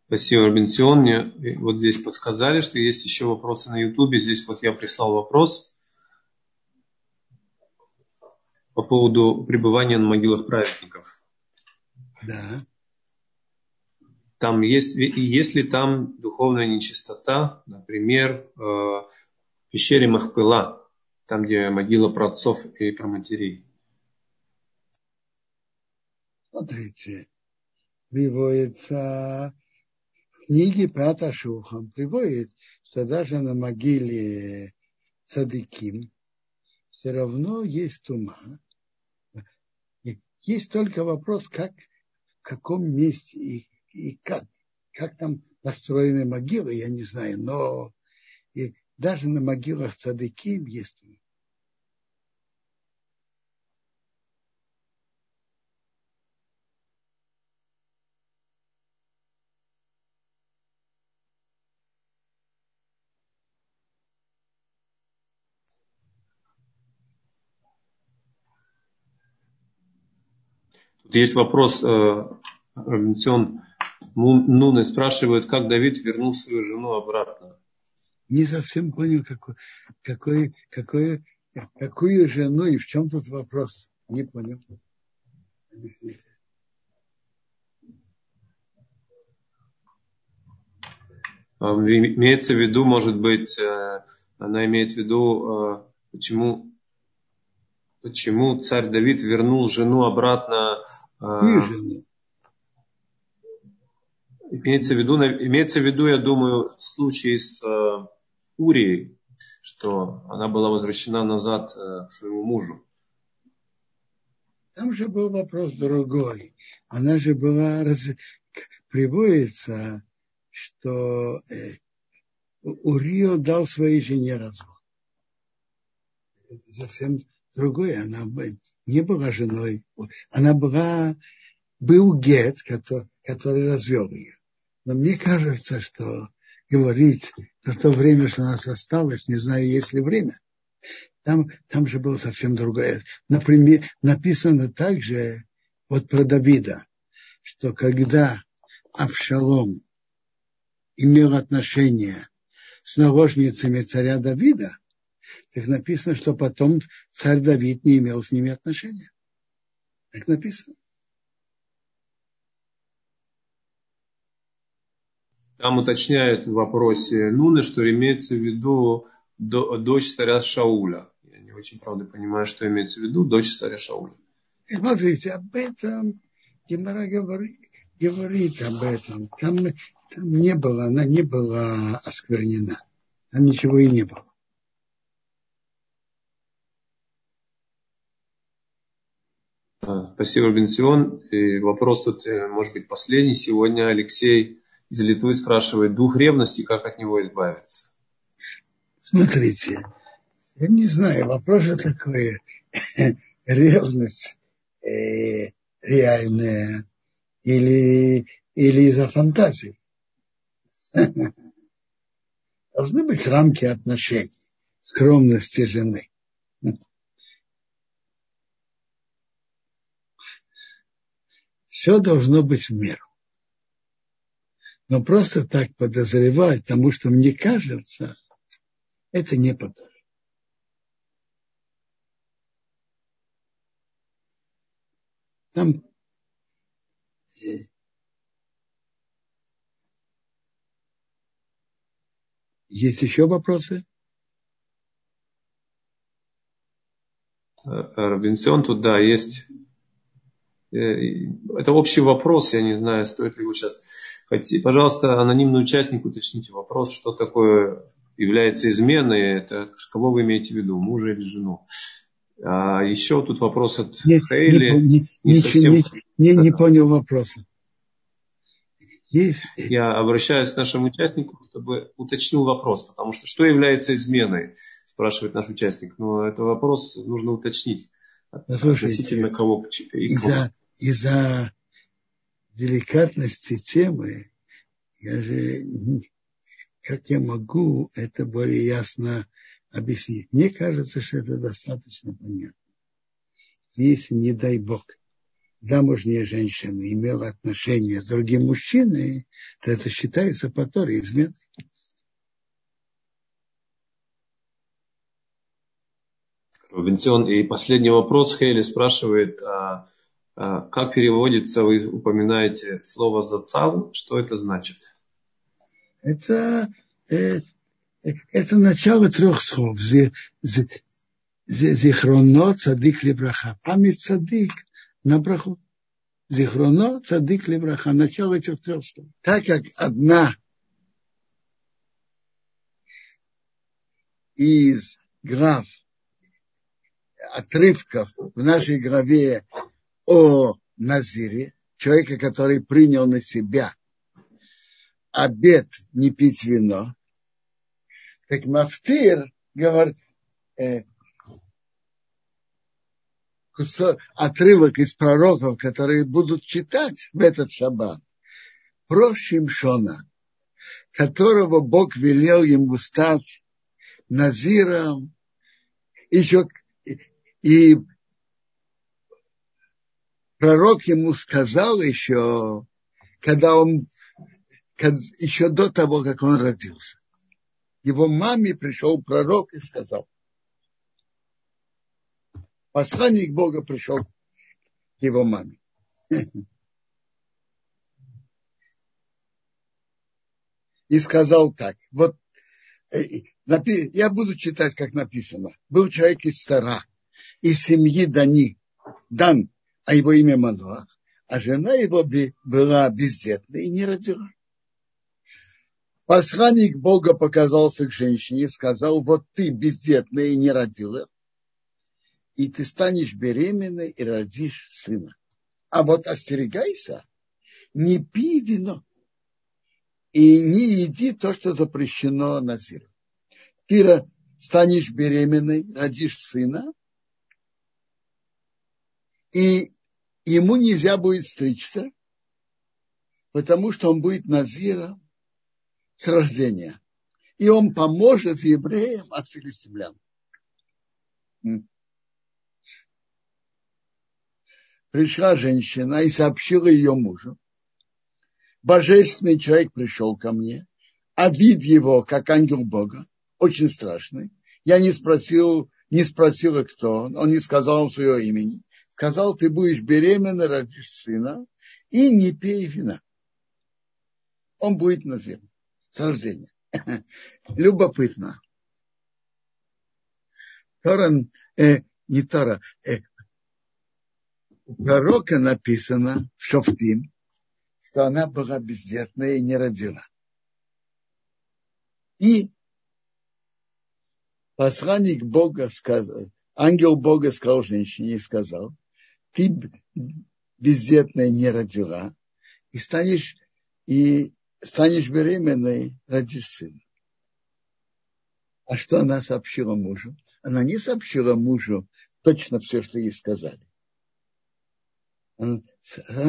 спасибо, Робинсион. Мне вот здесь подсказали, что есть еще вопросы на Ютубе. Здесь вот я прислал вопрос по поводу пребывания на могилах праведников. Да. Там есть, есть ли там духовная нечистота, например, э, в пещере Махпыла, там, где могила про отцов и про матерей? Смотрите, приводится в книге Пята Шухам, приводит, что даже на могиле Цадыким все равно есть тума. Есть только вопрос, как, в каком месте и, и как, как там построены могилы, я не знаю, но и даже на могилах Цадыким есть тума. Есть вопрос, э, Робинсон Нуны спрашивает, как Давид вернул свою жену обратно. Не совсем понял, какой, какой, какой, какую жену и в чем тут вопрос. Не понял. Объясните. А, имеется в виду, может быть, э, она имеет в виду, э, почему почему царь Давид вернул жену обратно. Какую жену? Имеется в виду, имеется в виду, я думаю, случай с э, Урией, что она была возвращена назад э, к своему мужу. Там же был вопрос другой. Она же была, раз... приводится, что э, Урио дал своей жене развод. Это совсем другое. Она не была женой. Она была, был гет, который, который развел ее. Но мне кажется, что говорить за то время, что у нас осталось, не знаю, есть ли время, там, там же было совсем другое. Например, написано также вот про Давида, что когда Авшалом имел отношение с наложницами царя Давида, так написано, что потом царь Давид не имел с ними отношения. Так написано. Там уточняют в вопросе Нуны, что имеется в виду дочь царя Шауля. Я не очень, правда, понимаю, что имеется в виду дочь царя Шауля. И смотрите, об этом Гемора говорит, говорит об этом. Там, там не было, она не была осквернена. Там ничего и не было. Спасибо, Бенцион. И вопрос тут, э, может быть, последний. Сегодня Алексей из Литвы спрашивает, дух ревности, как от него избавиться? Смотрите, я не знаю, вопрос же такой, ревность э, реальная или, или из-за фантазии. Должны быть рамки отношений, скромности жены. Все должно быть в меру. Но просто так подозревать, тому что мне кажется, это не подозревать. Там э, есть еще вопросы? Э, Робинсон, тут да, есть это общий вопрос, я не знаю, стоит ли его сейчас. Пожалуйста, анонимный участник, уточните вопрос, что такое является изменой, это кого вы имеете в виду, мужа или жену. А еще тут вопрос от Нет, Хейли. Не, не, не, совсем... не, не, не понял вопроса. Есть... Я обращаюсь к нашему участнику, чтобы уточнил вопрос, потому что что является изменой, спрашивает наш участник. Но это вопрос нужно уточнить. Слушайте, относительно кого и кого из-за деликатности темы, я же, как я могу это более ясно объяснить? Мне кажется, что это достаточно понятно. Если, не дай Бог, замужняя женщина имела отношения с другим мужчиной, то это считается по Торе изменой. И последний вопрос. Хейли спрашивает, а, как переводится, вы упоминаете слово «зацал», что это значит? Это, э, это начало трех слов. Зихроно, цадик лебраха. Память цадик на браху. Зихроно, цадик лебраха. Начало этих трех слов. Так как одна из глав, отрывков в нашей главе о Назире, человека, который принял на себя обед не пить вино, так Мафтир говорит, э, кусок, отрывок из пророков, которые будут читать в этот шаббат, про Шимшона, которого Бог велел ему стать Назиром, еще и пророк ему сказал еще, когда он, еще до того, как он родился. Его маме пришел пророк и сказал, посланник Бога пришел к его маме. И сказал так, вот э, я буду читать, как написано. Был человек из Сара, из семьи Дани, Дан, а его имя Мануах, а жена его была бездетна и не родила. Посланник Бога показался к женщине и сказал, вот ты бездетная и не родила, и ты станешь беременной и родишь сына. А вот остерегайся, не пей вино и не еди то, что запрещено Назиру. Ты станешь беременной, родишь сына, и ему нельзя будет стричься, потому что он будет Назиром с рождения. И он поможет евреям от филистимлян. Пришла женщина и сообщила ее мужу. Божественный человек пришел ко мне, а вид его, как ангел Бога, очень страшный. Я не спросил, не спросила, кто он, он не сказал своего имени. Сказал, ты будешь беременна, родишь сына, и не пей вина. Он будет на земле с рождения. Любопытно. Тора, э, не Тора, э, у пророка написано в Шофтим, что она была бездетная и не родила. И посланник Бога сказал, ангел Бога сказал женщине и сказал, ты бездетная не родила, и станешь, и станешь беременной, родишь сына. А что она сообщила мужу? Она не сообщила мужу точно все, что ей сказали. Она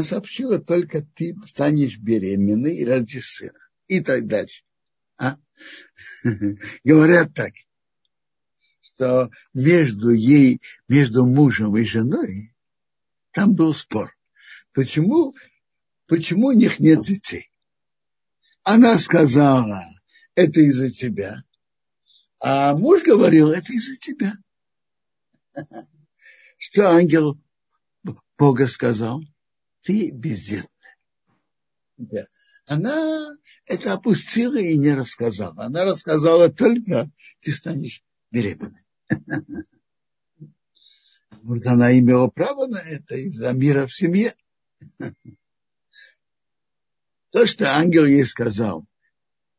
сообщила только, ты станешь беременной и родишь сына. И так дальше. А? Говорят так, что между ей, между мужем и женой там был спор. Почему, почему у них нет детей? Она сказала, это из-за тебя. А муж говорил, это из-за тебя. Что ангел Бога сказал? Ты бездетная. Она это опустила и не рассказала. Она рассказала только, ты станешь беременной. Может, она имела право на это из-за мира в семье. То, что ангел ей сказал,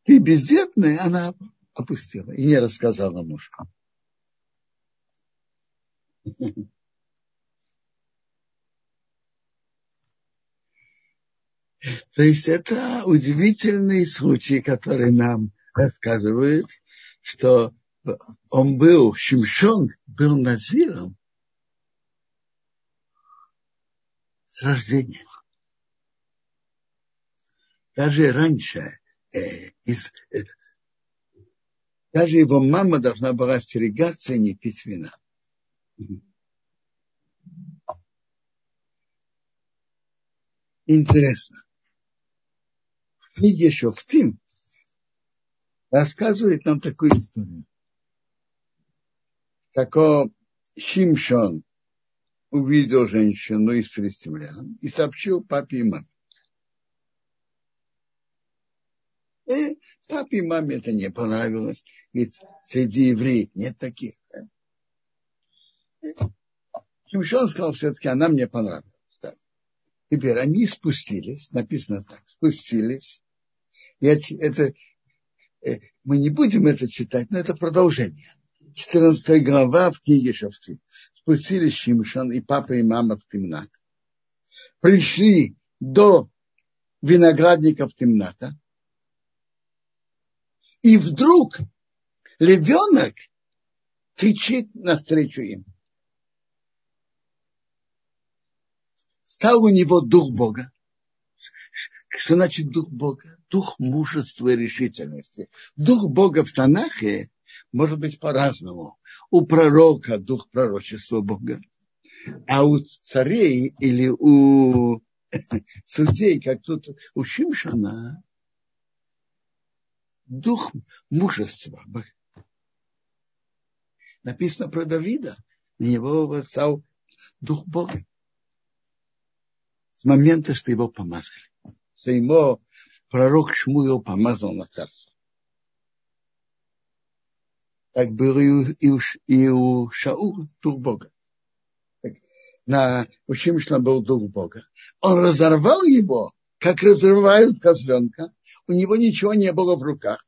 ты бездетная, она опустила и не рассказала мужу. То есть это удивительный случай, который нам рассказывает, что он был, Шимшон был Назиром с рождения. Даже раньше, э, из, э, даже его мама должна была остерегаться и не пить вина. Интересно книге Шофтим рассказывает нам такую историю. Как Шимшон увидел женщину из филистимлян и сообщил папе и маме. И папе и маме это не понравилось, ведь среди евреев нет таких. Да? Шимшон сказал, все-таки она мне понравилась. Теперь они спустились, написано так, спустились я, это, э, мы не будем это читать, но это продолжение. 14 глава в книге Шафтим. Спустились Шимшон и папа и мама в темнат. Пришли до виноградников темната. И вдруг львенок кричит навстречу им. Стал у него дух Бога. Что значит дух Бога? Дух мужества и решительности. Дух Бога в Танахе может быть по-разному. У пророка дух пророчества Бога, а у царей или у судей, как тут у Шимшана, дух мужества. Написано про Давида, на него восстал дух Бога. С момента, что его помазали что ему пророк Шмуил помазал на царство. Так было и у, и у, и у Шаула, дух Бога. Так, на, у Шимшна был дух Бога. Он разорвал его, как разрывают козленка, у него ничего не было в руках.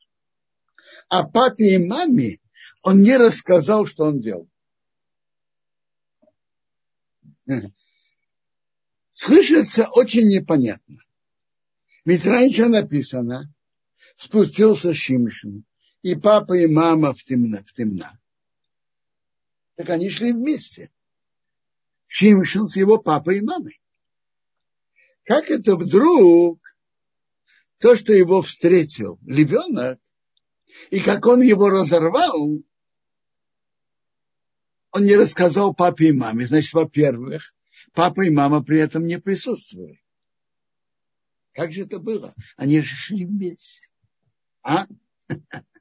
А папе и маме он не рассказал, что он делал. Слышится очень непонятно. Ведь раньше написано, спустился Шимшин, и папа, и мама в темно. В темно. Так они шли вместе. Шимшин с его папой и мамой. Как это вдруг то, что его встретил львенок, и как он его разорвал, он не рассказал папе и маме. Значит, во-первых, папа и мама при этом не присутствовали. Как же это было? Они же шли вместе. А?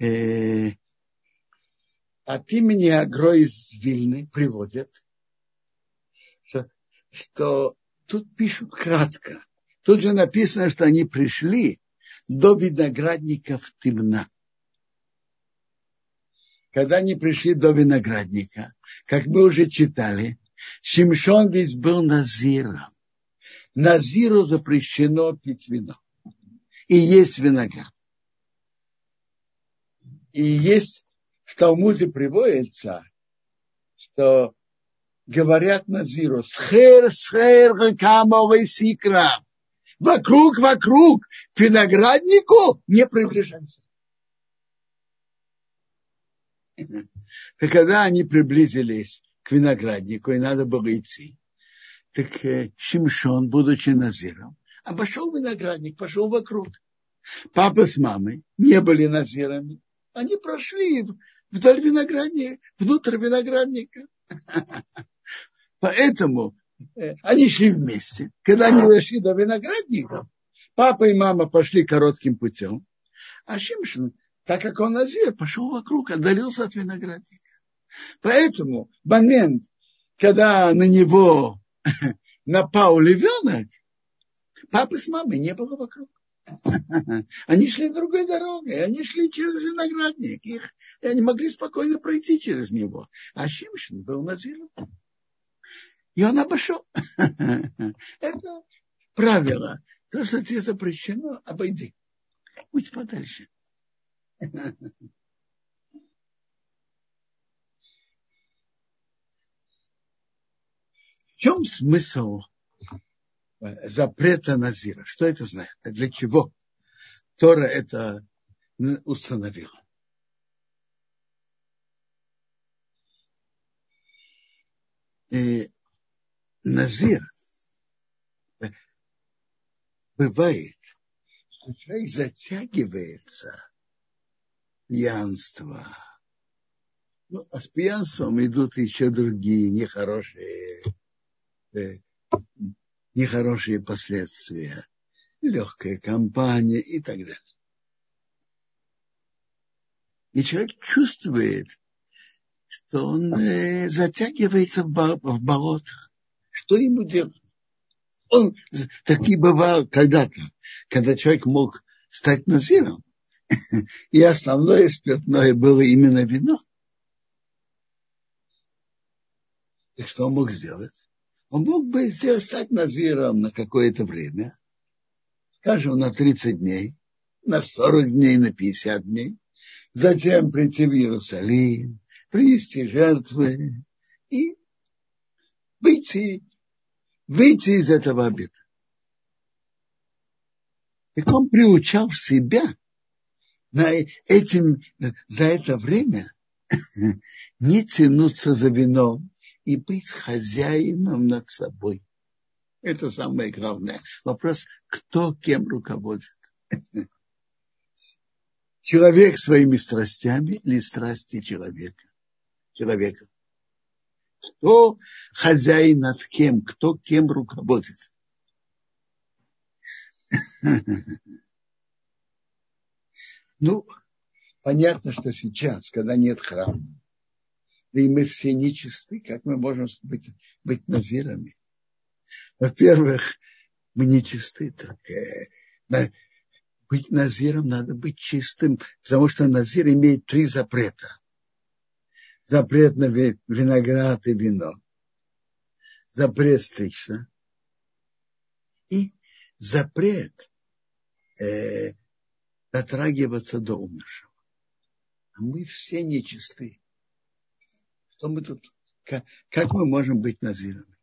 Э, от имени Агро из Вильны приводят, что, что тут пишут кратко. Тут же написано, что они пришли до виноградников темна. Когда они пришли до виноградника, как мы уже читали, Шимшон ведь был назиром. Назиру запрещено пить вино. И есть виноград. И есть в Талмуде приводится, что говорят Назиру, схер, схер, камовый сикра. Вокруг, вокруг, к винограднику не приближайся. И когда они приблизились к винограднику, и надо было идти, так э, Шимшон, будучи назиром, обошел виноградник, пошел вокруг. Папа с мамой не были назирами. Они прошли вдоль виноградника, внутрь виноградника. Поэтому э, они шли вместе. Когда они дошли до виноградника, папа и мама пошли коротким путем, а Шимшин так как он назир, пошел вокруг, отдалился от виноградника. Поэтому момент, когда на него напал львенок, папы с мамой не было вокруг. Они шли другой дорогой, они шли через виноградник, их, и они могли спокойно пройти через него. А Шимшин был назиром. И он обошел. Это правило. То, что тебе запрещено, обойди. Будь подальше. В чем смысл запрета Назира? Что это значит? Для чего Тора это установила? И Назир бывает, что человек затягивается пьянство. Ну, а с пьянством идут еще другие нехорошие, э, нехорошие последствия. Легкая компания и так далее. И человек чувствует, что он э, затягивается в, в болото. Что ему делать? Он такие бывал когда-то, когда человек мог стать назиром. И основное спиртное было именно вино. И что он мог сделать? Он мог бы сделать, стать назиром на какое-то время, скажем, на 30 дней, на 40 дней, на 50 дней, затем прийти в Иерусалим, принести жертвы и выйти, выйти из этого обета. И он приучал себя на этим, за это время не тянуться за вином и быть хозяином над собой. Это самое главное. Вопрос, кто кем руководит. Человек своими страстями или страсти человека? Человека. Кто хозяин над кем? Кто кем руководит? Ну, понятно, что сейчас, когда нет храма, да и мы все нечисты, как мы можем быть, быть назирами? Во-первых, мы нечисты, так э, быть назиром надо быть чистым, потому что назир имеет три запрета. Запрет на виноград и вино. запрет стричься и запрет э, дотрагиваться до умершего. А мы все нечисты. Что мы тут, как, как мы можем быть назирами?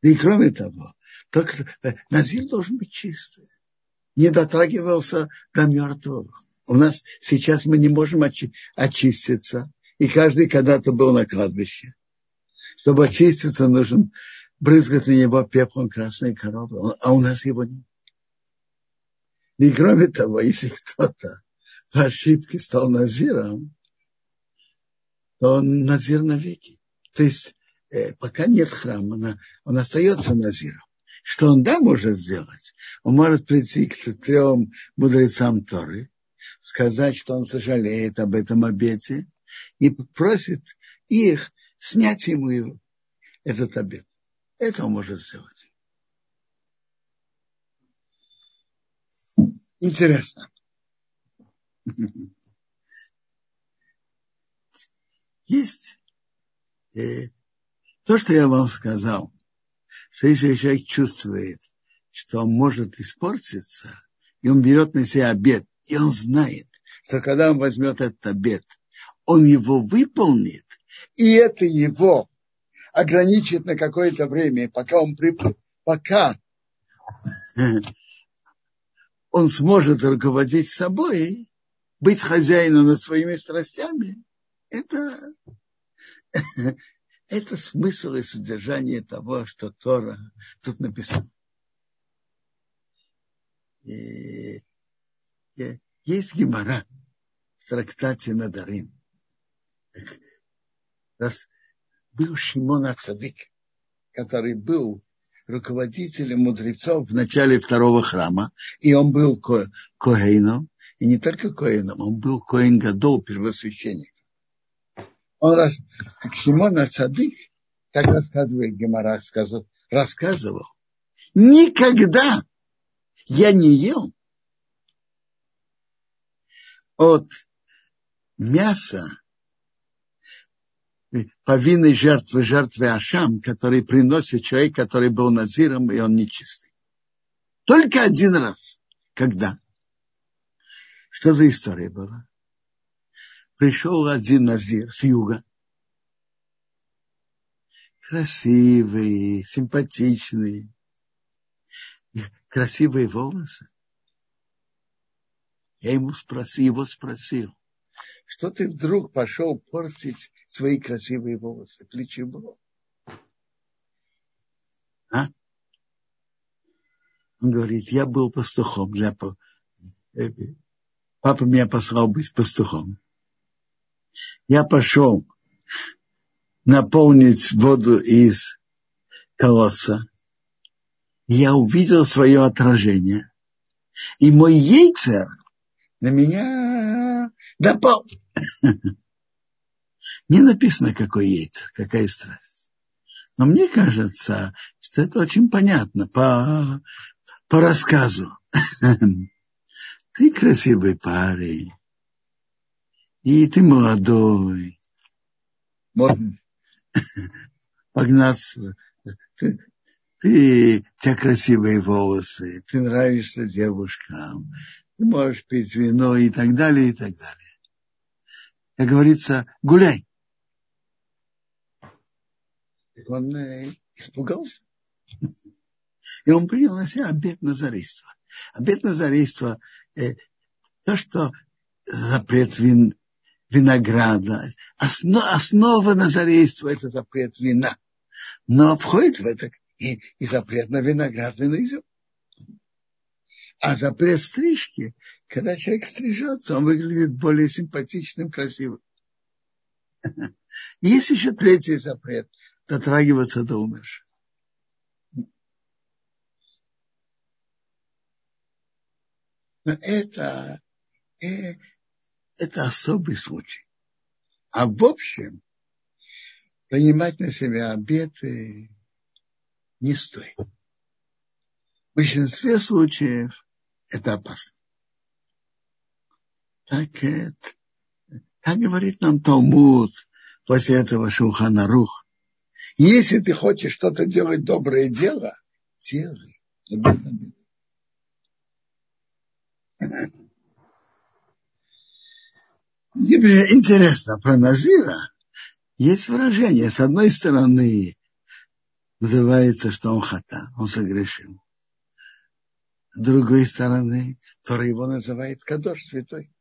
Да и кроме того, только, э, назир должен быть чистый. Не дотрагивался до мертвых. У нас сейчас мы не можем очи, очиститься. И каждый когда-то был на кладбище. Чтобы очиститься, нужен брызгать на него пеплом красной коровы. А у нас его нет. И кроме того, если кто-то по ошибке стал назиром, то он назир навеки. То есть э, пока нет храма, он, он остается назиром. Что он да может сделать? Он может прийти к трем мудрецам Торы, сказать, что он сожалеет об этом обете и просит их снять ему этот обет. Это он может сделать. Интересно. Есть. Э, то, что я вам сказал, что если человек чувствует, что он может испортиться, и он берет на себя обед, и он знает, что когда он возьмет этот обед, он его выполнит, и это его ограничит на какое-то время, пока он приплыл, пока он сможет руководить собой, быть хозяином над своими страстями, это, это смысл и содержание того, что Тора тут написано. И, и есть гемора в трактате Надарим. Раз был Шимон Ацадык, который был руководителем мудрецов в начале второго храма, и он был ко Коэйном, и не только Коэйном, он был Коэн Гадол, первосвященник. Он раз, как Шимон Ацадык, как рассказывает Гемора, рассказывал, никогда я не ел от мяса повинной жертвы, жертвы Ашам, который приносит человек, который был назиром, и он нечистый. Только один раз. Когда? Что за история была? Пришел один назир с юга. Красивый, симпатичный, красивые волосы. Я ему спросил, его спросил, что ты вдруг пошел портить свои красивые волосы? Для чего? А? Он говорит, я был пастухом для папа меня послал быть пастухом. Я пошел наполнить воду из колодца. Я увидел свое отражение. И мой яйцер на меня напал. Не написано, какой яйцер, какая страсть. Но мне кажется, что это очень понятно по, по рассказу. Ты красивый парень. И ты молодой. Можно погнаться. Ты, ты, у тебя красивые волосы, ты нравишься девушкам, ты можешь пить вино и так далее, и так далее как говорится, гуляй. Так он э, испугался. И он принял на себя обет назарейства. Обет назарейства э, то, что запрет вин, винограда. Основ, основа назарейства – это запрет вина. Но входит в это и, и запрет на виноград и на изюм. А запрет стрижки, когда человек стрижется, он выглядит более симпатичным, красивым. Есть еще третий запрет – дотрагиваться до умерших. Но это, э, это особый случай. А в общем, принимать на себя обеты не стоит. В большинстве случаев это опасно. Так, это, как говорит нам Талмуд после этого Шухана Рух, Если ты хочешь что-то делать, доброе дело, делай. Теперь интересно, про Назира есть выражение. С одной стороны, называется, что он хата, он согрешил. С другой стороны, Тора его называет Кадош, святой.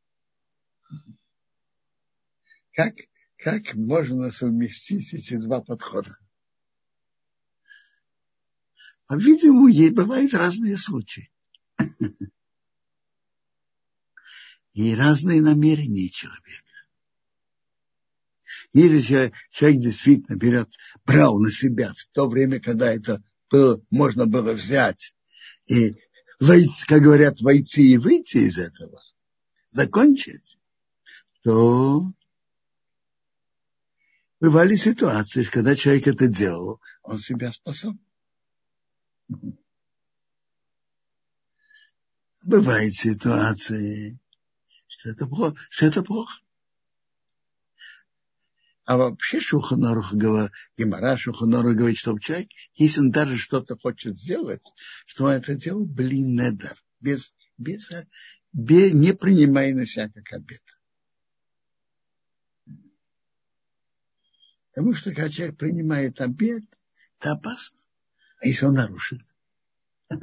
Как, как можно совместить эти два подхода? По-видимому, ей бывают разные случаи. И разные намерения человека. Если человек, действительно берет, брал на себя в то время, когда это было, можно было взять и, как говорят, войти и выйти из этого, закончить, то бывали ситуации, когда человек это делал, он себя спасал. Бывают ситуации, что это плохо. Что это плохо. А вообще Шуханарух Гимара Шуханарух говорит, что человек, если он даже что-то хочет сделать, что он это делал, блин, недер, без, без, без, не принимая на себя как обед. Потому что когда человек принимает обед, это опасно. А если он нарушит? С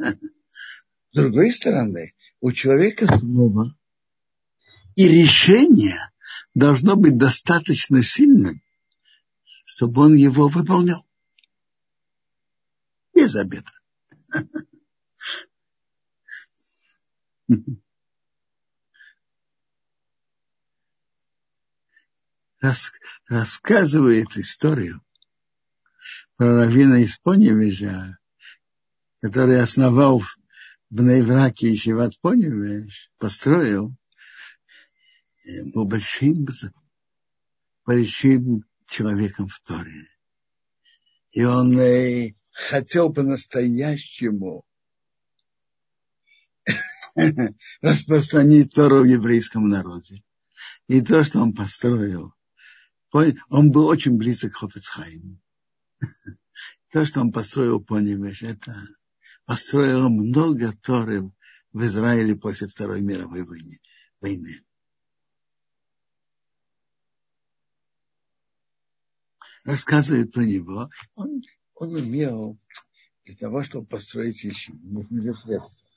другой стороны, у человека слово и решение должно быть достаточно сильным, чтобы он его выполнял. Без обеда. Рас, рассказывает историю про Равина из Поневежа, который основал в Бнейвраке Ишиват Поневеж, построил был большим, большим человеком в Торе. И он э, хотел по-настоящему распространить Тору в еврейском народе. И то, что он построил, он был очень близок к Хофицхайму. То, что он построил, понимаешь, это построил много Торы в Израиле после Второй мировой войны. Рассказывает про него, он, он умел для того, чтобы построить еще нужны средства.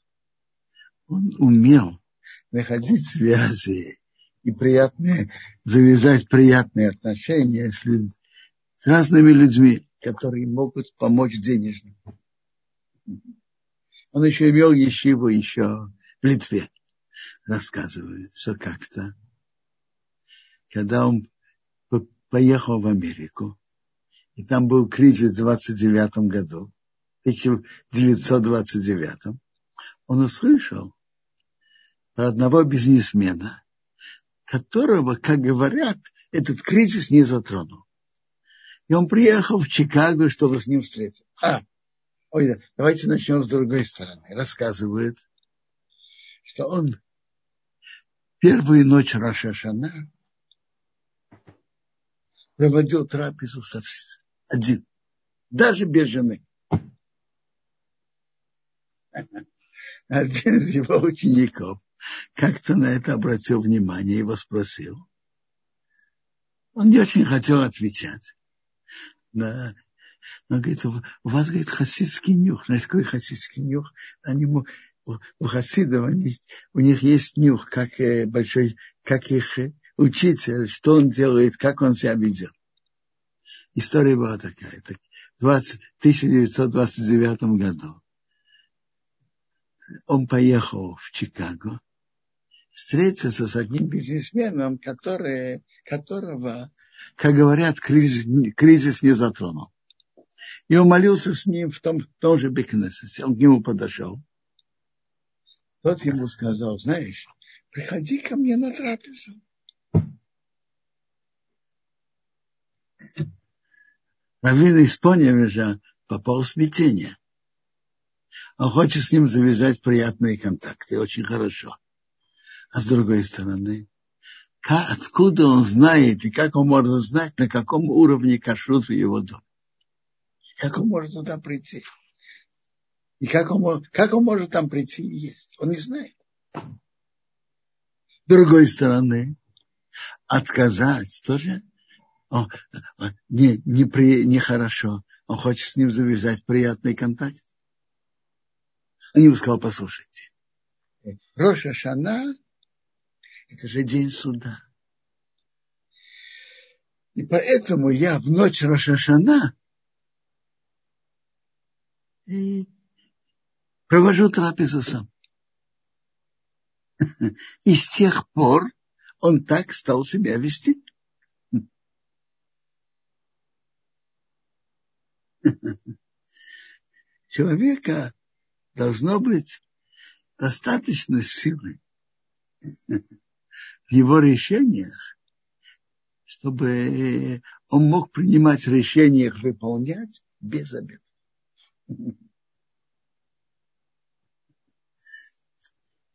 Он умел находить связи и приятные, завязать приятные отношения с, люд, с разными людьми, которые могут помочь денежно. Он еще имел ешиву еще в Литве. Рассказывает, что как-то, когда он поехал в Америку. И там был кризис в 29 году, 1929. Он услышал про одного бизнесмена, которого, как говорят, этот кризис не затронул. И он приехал в Чикаго, чтобы с ним встретиться. А, ой, давайте начнем с другой стороны. Рассказывает, что он первую ночь Раша Шана проводил трапезу один, даже без жены. Один из его учеников как-то на это обратил внимание, его спросил. Он не очень хотел отвечать. Да. Он говорит, у вас, говорит, хасидский нюх. Знаете, какой хасидский нюх? Они, у хасидов они, у них есть нюх, как э, большой, как их э, учитель, что он делает, как он себя ведет. История была такая. Так, в 1929 году он поехал в Чикаго встретиться с одним бизнесменом, который, которого, как говорят, кризис, кризис не затронул. И он молился с ним в том, в том же Бекнесете. Он к нему подошел. Тот ему сказал, знаешь, приходи ко мне на трапезу. Равин из Поневежа попал в смятение. Он хочет с ним завязать приятные контакты, очень хорошо. А с другой стороны, откуда он знает и как он может знать, на каком уровне кашрут в его доме? Как он может туда прийти? И как он, как он может там прийти и есть? Он не знает. С другой стороны, отказать тоже о, не, не, при, не хорошо. Он хочет с ним завязать приятный контакт. Он ему сказал, послушайте, Роша Шана – это же день суда. И поэтому я в ночь Рошашана и провожу трапезу сам. И с тех пор он так стал себя вести. Человека должно быть достаточно силы в его решениях, чтобы он мог принимать решения их выполнять без обид.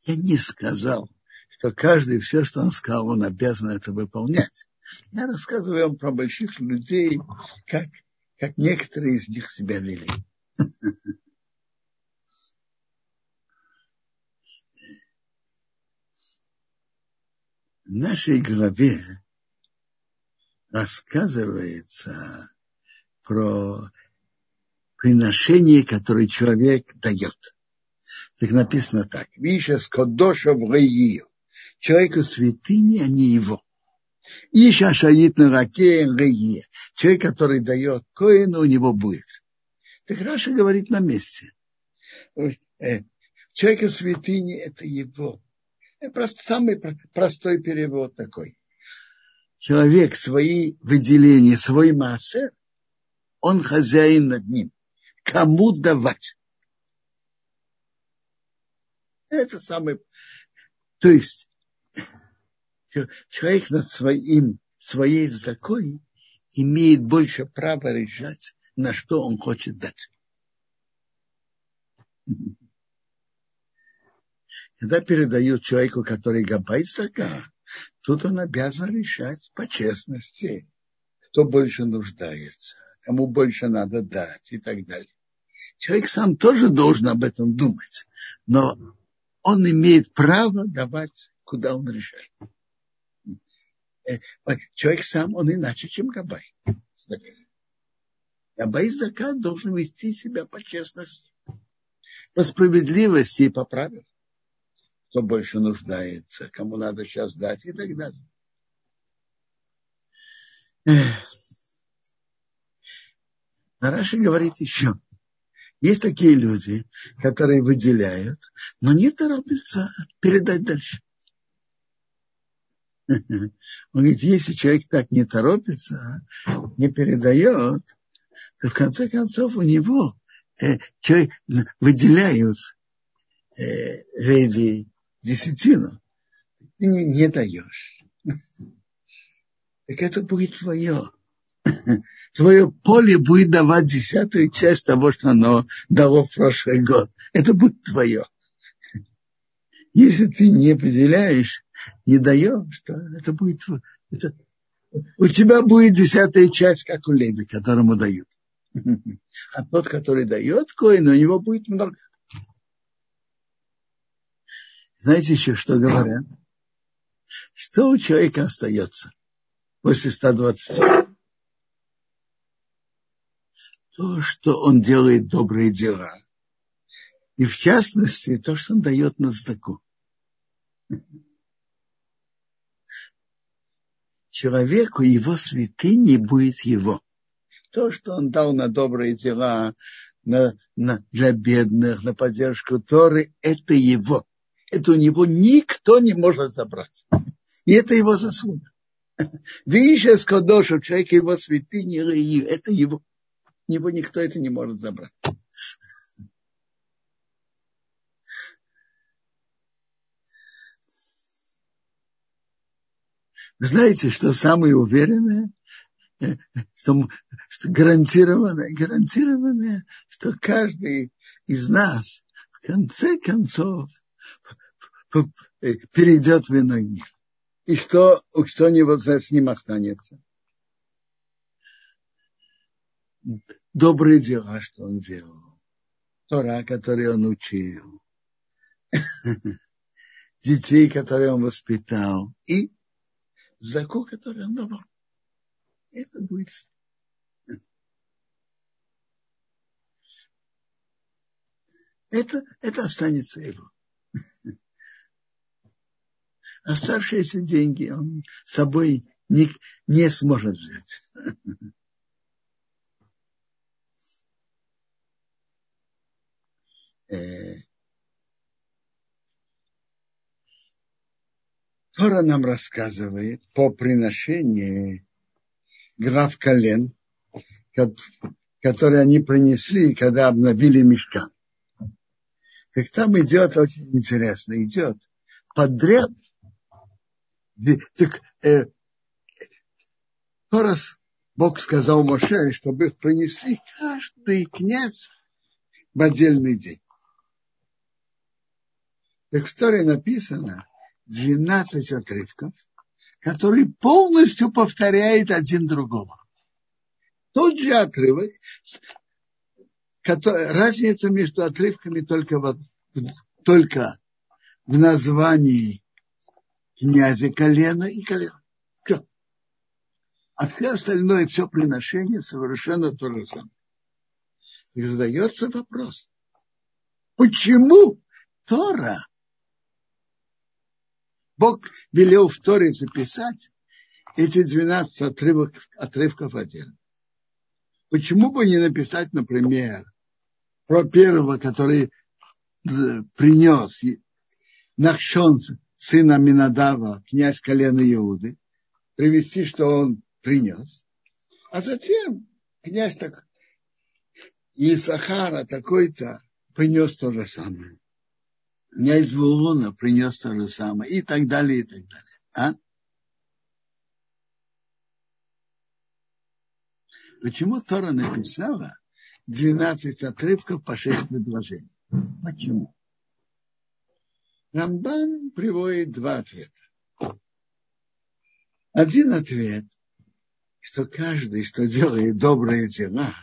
Я не сказал, что каждый все, что он сказал, он обязан это выполнять. Я рассказываю вам про больших людей, как, как некоторые из них себя вели. В нашей главе рассказывается про приношение, которое человек дает. Так написано так. Виша скодоша в Человеку святыни, а не его. Иша шаит на раке рее. Человек, который дает коину, у него будет. Так Раша говорит на месте. Э, человека святыни – это его. Это просто самый простой перевод такой. Человек свои выделения, свой массер, он хозяин над ним. Кому давать? Это самый... То есть человек над своим, своей закой имеет больше права решать, на что он хочет дать. Когда передают человеку, который габай зака, тут он обязан решать по честности, кто больше нуждается, кому больше надо дать и так далее. Человек сам тоже должен об этом думать, но он имеет право давать, куда он решает. Э, человек сам, он иначе, чем Габай. Габай Зака должен вести себя по честности, по справедливости и по правилам. Кто больше нуждается, кому надо сейчас дать и так далее. Раши говорит еще, есть такие люди, которые выделяют, но не торопятся передать дальше. Он говорит, если человек так не торопится, не передает, то в конце концов у него э, человек, выделяют э, Леви десятину. Ты не, не даешь. Так это будет твое твое поле будет давать десятую часть того, что оно дало в прошлый год. Это будет твое. Если ты не определяешь, не даешь, то это будет... Это, у тебя будет десятая часть, как у Леви, которому дают. А тот, который дает коин, у него будет много. Знаете еще, что говорят? Что у человека остается после 120? то, что он делает добрые дела. И в частности, то, что он дает на знаку. Человеку его святыни будет его. То, что он дал на добрые дела, на, на, для бедных, на поддержку Торы, это его. Это у него никто не может забрать. И это его заслуга. Видишь, Кодоша, человек его святыни, это его него никто это не может забрать. Знаете, что самое уверенное, что, что гарантированное, гарантированное, что каждый из нас в конце концов перейдет в иной мир. И что, что у него с ним останется? добрые дела, что он делал, Тора, который он учил, детей, которые он воспитал, и закон, который он давал. Это будет это, это останется его. Оставшиеся деньги он с собой не, не сможет взять. Э, Тора нам рассказывает по приношению глав колен, которые они принесли, когда обновили мешкан. Так там идет очень интересно, идет подряд. Так э, раз Бог сказал Моше, чтобы их принесли каждый князь в отдельный день. Так в Торе написано 12 отрывков, которые полностью повторяют один другого. Тот же отрывок, разница между отрывками только, в, только в названии князя колена и колена. Все. А все остальное, все приношение совершенно то же самое. И задается вопрос, почему Тора, Бог велел в Торе записать эти 12 отрывок, отрывков отдельно. Почему бы не написать, например, про первого, который э, принес Нахшон, сына Минадава, князь колена Иуды, привести, что он принес. А затем князь так, Исахара такой-то принес то же самое. Князь Вулуна принес то же самое. И так далее, и так далее. А? Почему Тора написала 12 отрывков по 6 предложений? Почему? Рамбан приводит два ответа. Один ответ, что каждый, что делает добрые дела,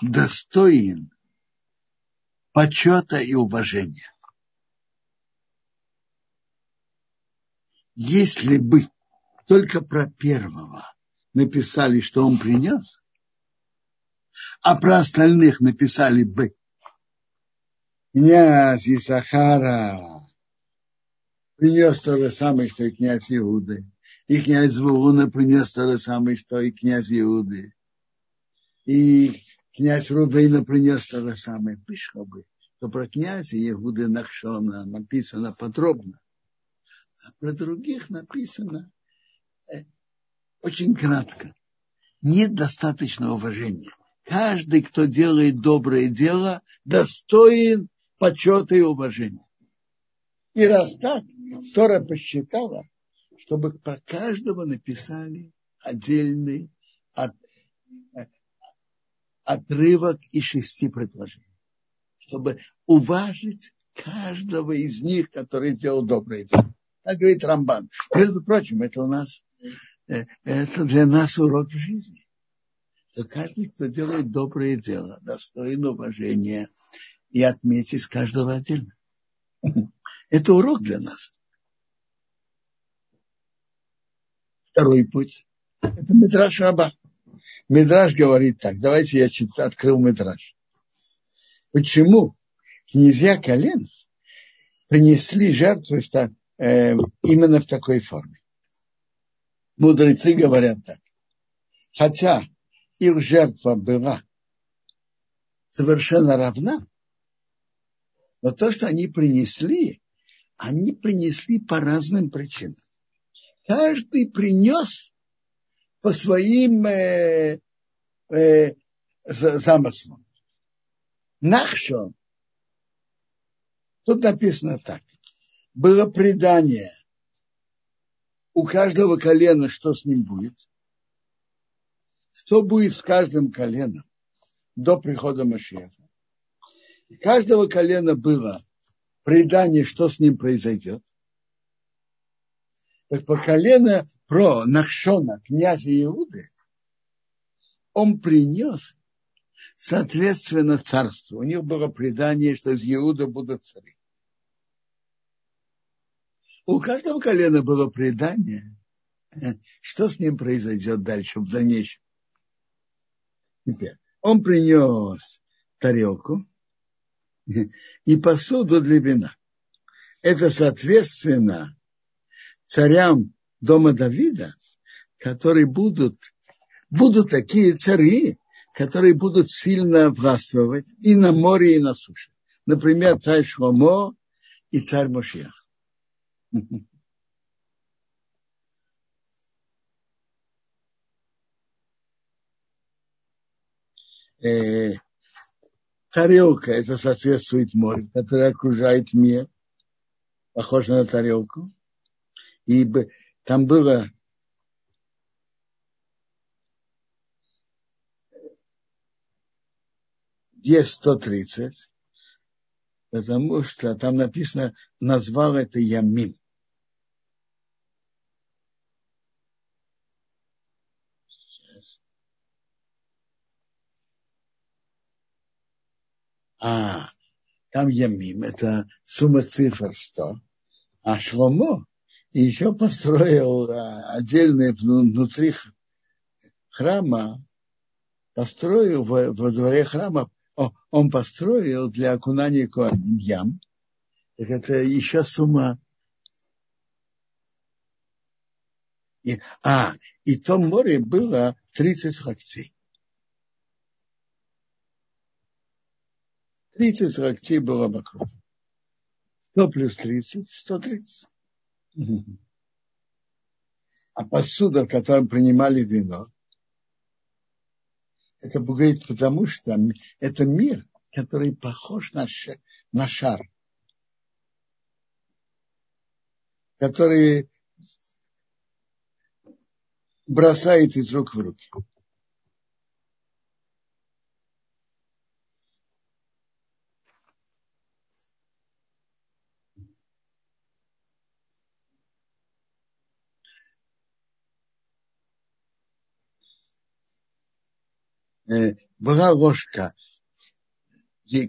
достоин почета и уважения. Если бы только про первого написали, что он принес, а про остальных написали бы князь Исахара принес то же самое, что и князь Иуды. И князь Звулуна принес то же самое, что и князь Иуды. И князь Рубейна принес то же самое. Вышло бы, что про князя Иуды Нахшона написано подробно. А про других написано э, очень кратко. Нет достаточного уважения. Каждый, кто делает доброе дело, достоин почета и уважения. И раз так, Тора посчитала, чтобы по каждого написали отдельный от, отрывок из шести предложений, чтобы уважить каждого из них, который сделал доброе дело. Так говорит Рамбан. Между прочим, это у нас, э, это для нас урок жизни. Что каждый, кто делает доброе дело, достоин уважения и отметить каждого отдельно. Это урок для нас. Второй путь. Это Мидраш Раба. Мидраш говорит так. Давайте я чит, открыл Мидраш. Почему князья колен принесли жертву э, именно в такой форме? Мудрецы говорят так. Хотя их жертва была совершенно равна, но то, что они принесли, они принесли по разным причинам. Каждый принес по своим э, э, замыслам. Нахшон. Тут написано так. Было предание у каждого колена, что с ним будет. Что будет с каждым коленом до прихода Машеха. каждого колена было предание, что с ним произойдет. Так по колено про Нахшона, князя Иуды, он принес соответственно царству. У них было предание, что из Иуда будут цари. У каждого колена было предание, что с ним произойдет дальше в дальнейшем. Теперь, он принес тарелку и посуду для вина. Это соответственно царям дома Давида, которые будут, будут такие цари, которые будут сильно властвовать и на море, и на суше. Например, царь Шломо и царь Мошиах. Э, тарелка, это соответствует морю, которое окружает мир, похоже на тарелку. И там было есть 130, потому что там написано, назвал это Ямим. А, там Ямим, это сумма цифр 100. А Шломо еще построил а, отдельные внутри храма, построил во, во дворе храма, он построил для окунания Коаним ям. Так это еще сумма. И, а, и в том море было 30 локтей. 30 локтей было вокруг. 100 плюс 30, 130. А посуда, в которой принимали вино, это говорит потому, что это мир, который похож на, на шар, который бросает из рук в руки. Была ложка,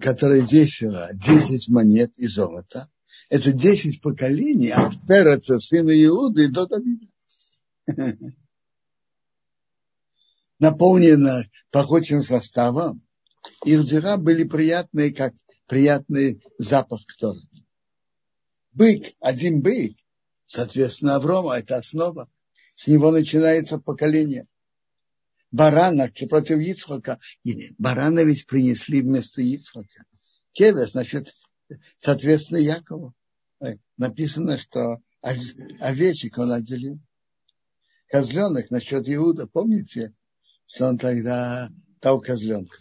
которая весила 10 монет и золота. Это 10 поколений от Переца, сына Иуды, до Давида. Наполнена пахучим составом. Их дыра были приятные, как приятный запах Торы. Бык, один бык, соответственно, Аврома, это основа. С него начинается поколение барана против Ицхака. И барана ведь принесли вместо Ицхака. Кевес, значит, соответственно, Якову. Написано, что овечек он отделил. Козленок насчет Иуда, помните, что он тогда дал козленка.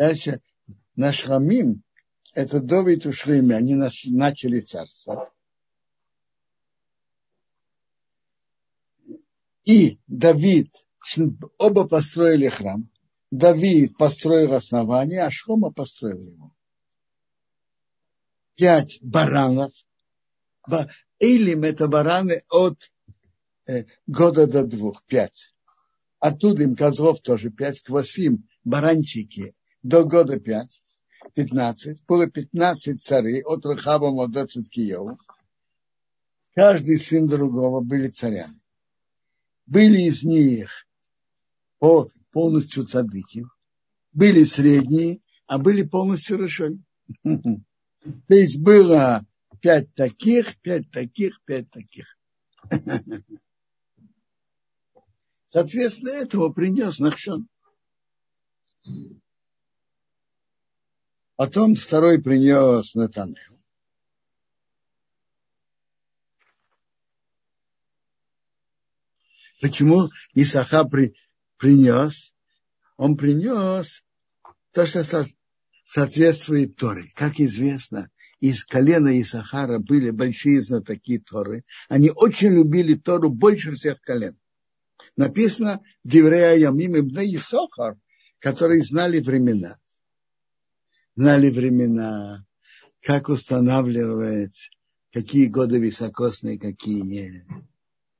Дальше наш Рамим, это Довид и Шлейми, они начали царство. И Давид, оба построили храм. Давид построил основание, а Шлома построил его. Пять баранов. Илим это бараны от э, года до двух, пять. Оттуда им козлов тоже пять, квасим, баранчики до года 5, 15, было 15 царей от Рахаба до Циткиева. Каждый сын другого были царями. Были из них полностью цадыки, были средние, а были полностью решой. То есть было пять таких, пять таких, пять таких. Соответственно, этого принес Нахшон. Потом второй принес Натанел. Почему Исаха при, принес? Он принес то, что со, соответствует Торе. Как известно, из колена Исахара были большие знатоки Торы. Они очень любили Тору больше всех колен. Написано Деврея Ямим Ибн Исахар, которые знали времена знали времена, как устанавливать, какие годы високосные, какие не,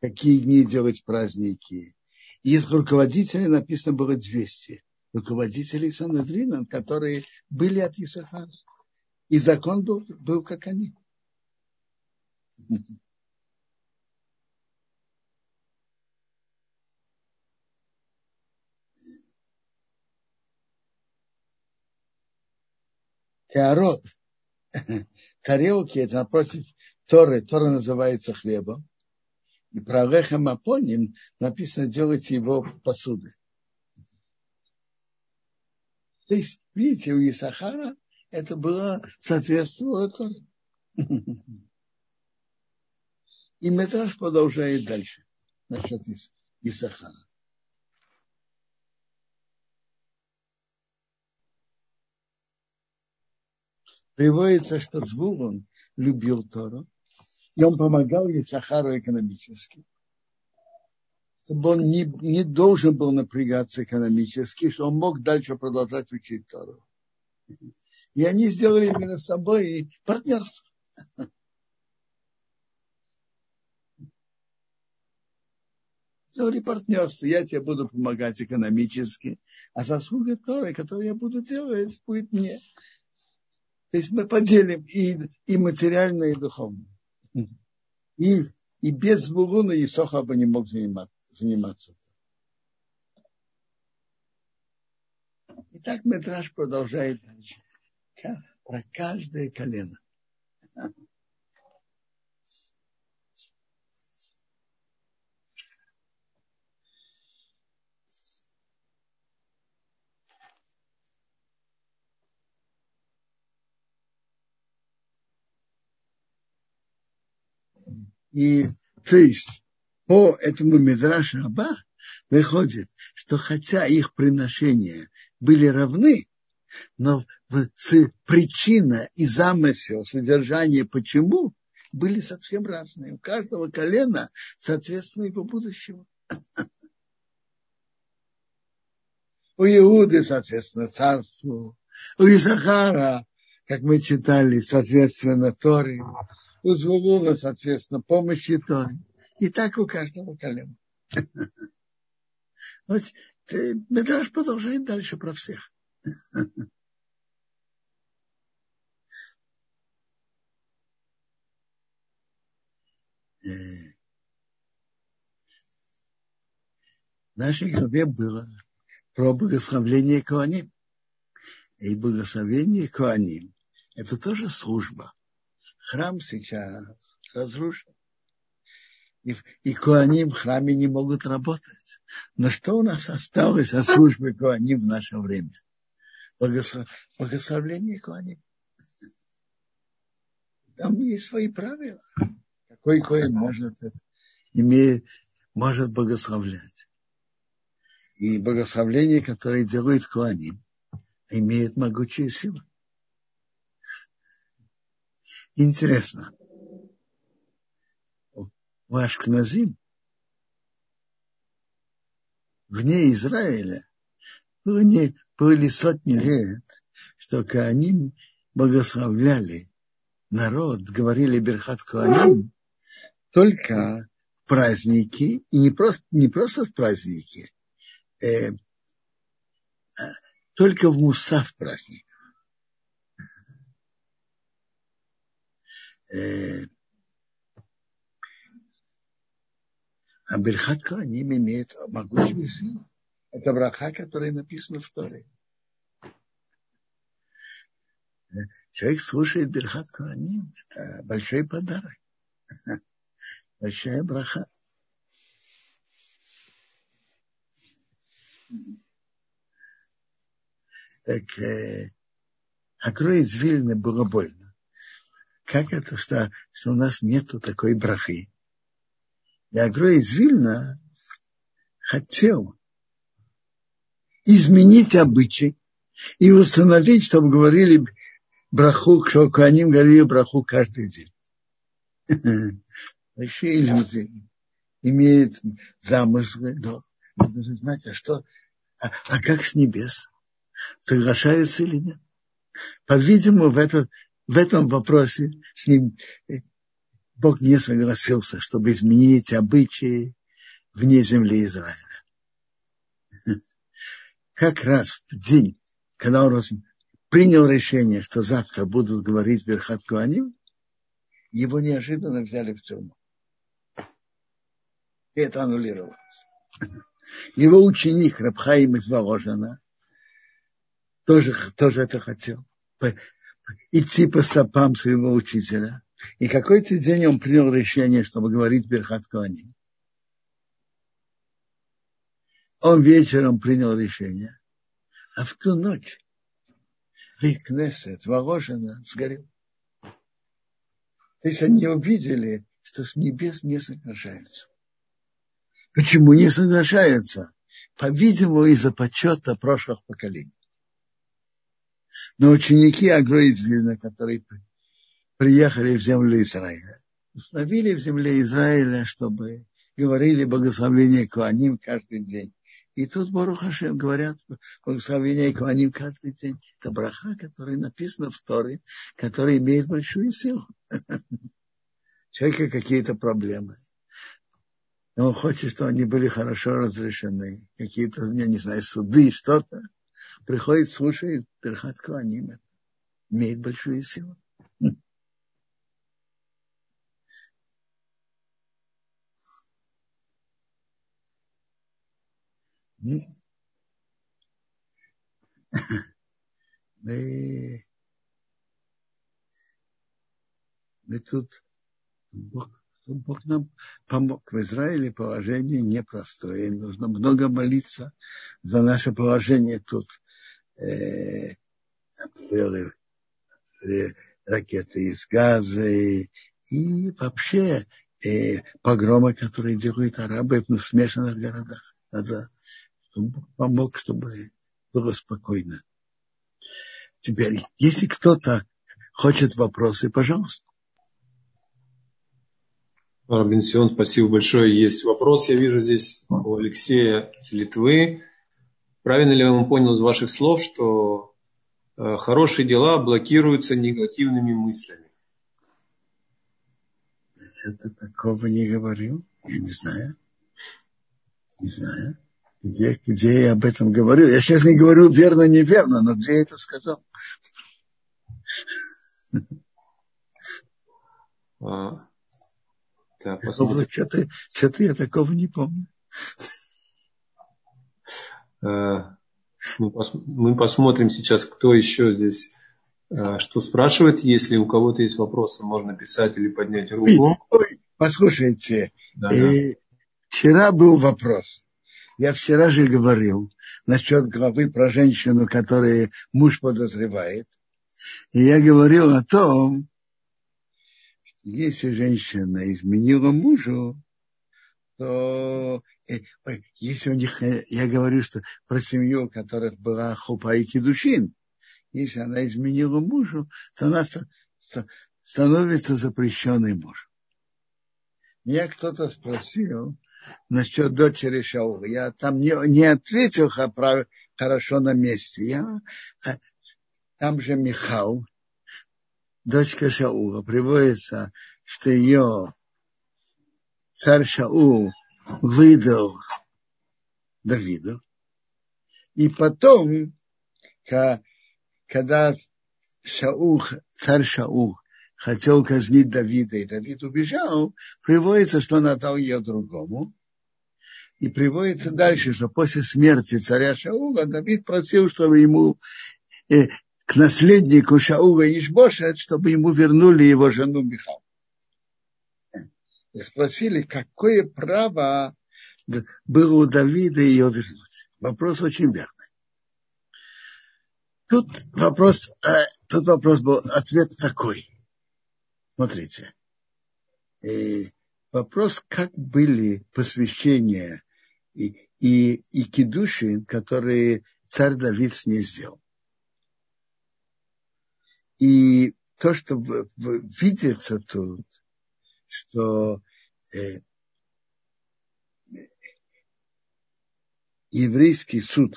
какие дни делать праздники. Из руководителей написано было 200 руководителей Санадрина, которые были от Исахара. И закон был, был как они. Каарот, тарелки, это напротив Торы, Тора называется хлебом. И про Лехем Апоним написано делать его посуды. То есть, видите, у Исахара это было соответствовало Торе. И Метраж продолжает дальше насчет Исахара. Приводится, что Звулон любил Тору, и он помогал Исахару экономически. Чтобы он не, не должен был напрягаться экономически, что он мог дальше продолжать учить Тору. И они сделали между собой партнерство. Сделали партнерство. Я тебе буду помогать экономически, а заслуга Торы, которую я буду делать, будет мне. То есть мы поделим и, и материально, и духовно. И, и без Булуна Исоха бы не мог заниматься. И так Метраж продолжает дальше. Про каждое колено. И то есть по этому Медраш Раба выходит, что хотя их приношения были равны, но причина и замысел, содержание почему были совсем разные. У каждого колена соответственно его будущего. У Иуды, соответственно, царству. У Исахара, как мы читали, соответственно, Торе у Звулуна, соответственно, помощи Торе. И так у каждого колена. Вот Медраж продолжает дальше про всех. В нашей главе было про благословление Коаним. И благословение Коаним – это тоже служба – храм сейчас разрушен. И, и Коаним в храме не могут работать. Но что у нас осталось от службы Коаним в наше время? Благослов... Благословление Коаним. Там есть свои правила. Какой Коин может, имеет, может благословлять. И благословление, которое делает Коаним, имеет могучие силы. Интересно. У Ашкназим вне Израиля было не, были сотни лет, что Кааним благословляли народ, говорили Берхат Кааним только в праздники, и не просто, не просто в праздники, э, а только в Мусав праздник. Э, а Берхат Коаним имеет могучую силу. Это браха, которая написана в Торе. Человек слушает Берхат Коаним. Это большой подарок. Большая браха. Так, э, Акро из Вильны было больно как это, что, что у нас нету такой брахи. И Агро из Вильна хотел изменить обычай и установить, чтобы говорили браху, что Куаним говорили браху каждый день. Большие люди имеют замыслы, но нужно знать, а что, а, а как с небес? Соглашаются или нет? По-видимому, в этот в этом вопросе с ним э, Бог не согласился, чтобы изменить обычаи вне земли Израиля. Как раз в день, когда он принял решение, что завтра будут говорить Берхат Куаним, его неожиданно взяли в тюрьму. И это аннулировалось. Его ученик Рабхаим из Воложина тоже, тоже это хотел. Идти по стопам своего учителя. И какой-то день он принял решение, чтобы говорить Берхат Коаним. Он вечером принял решение, а в ту ночь Кнессет, Воложина сгорел. То есть они увидели, что с небес не соглашаются. Почему не соглашаются? По-видимому, из-за почета прошлых поколений. Но ученики Агро из Вильна, которые приехали в землю Израиля, установили в земле Израиля, чтобы говорили благословение Куаним каждый день. И тут Барух Хашем говорят благословение Куаним каждый день. Это браха, которая написана в Торе, которая имеет большую силу. Человека какие-то проблемы и он хочет, чтобы они были хорошо разрешены, какие-то, я не знаю, суды, что-то, приходит, слушает Перхат Куаним, имеет большую силу. Мы, мы тут Бог Бог нам помог. В Израиле положение непростое. Нужно много молиться за наше положение тут. Э, ракеты из газа и, и вообще э, погромы, которые делают арабы в смешанных городах. Надо, чтобы помог, чтобы было спокойно. Теперь, если кто-то хочет вопросы, пожалуйста. Бенсион, спасибо большое. Есть вопрос, я вижу здесь у Алексея Литвы. Правильно ли я вам понял из ваших слов, что э, хорошие дела блокируются негативными мыслями? Это такого не говорил, я не знаю. Не знаю. Где, где я об этом говорю? Я сейчас не говорю верно, неверно, но где я это сказал? А, так. Что-то, что-то я такого не помню. Э, мы посмотрим сейчас, кто еще здесь э, что спрашивает. Если у кого-то есть вопросы, можно писать или поднять руку. Ой, послушайте, да, да. вчера был вопрос. Я вчера же говорил насчет главы про женщину, которую муж подозревает. И я говорил о том, если женщина изменила мужу, то э, если у них, э, я говорю, что про семью, у которых была хупа и кедушин, если она изменила мужу, то она становится запрещенной мужем. Меня кто-то спросил насчет дочери Шаула. Я там не, не ответил хорошо на месте. Я, а, там же Михал, дочка Шаула, приводится, что ее царь Шаул выдал Давиду. И потом, когда Шаул, царь Шаул хотел казнить Давида, и Давид убежал, приводится, что он отдал ее другому. И приводится дальше, что после смерти царя Шаула Давид просил, чтобы ему э, к наследнику Шаула Ишбошет, чтобы ему вернули его жену Михал. И спросили, какое право было у Давида ее вернуть. Вопрос очень верный. Тут вопрос, э, тут вопрос был, ответ такой. Смотрите. И вопрос, как были посвящения и, и, и кедуши, которые царь Давид с ней сделал. И то, что видится тут, что э, еврейский суд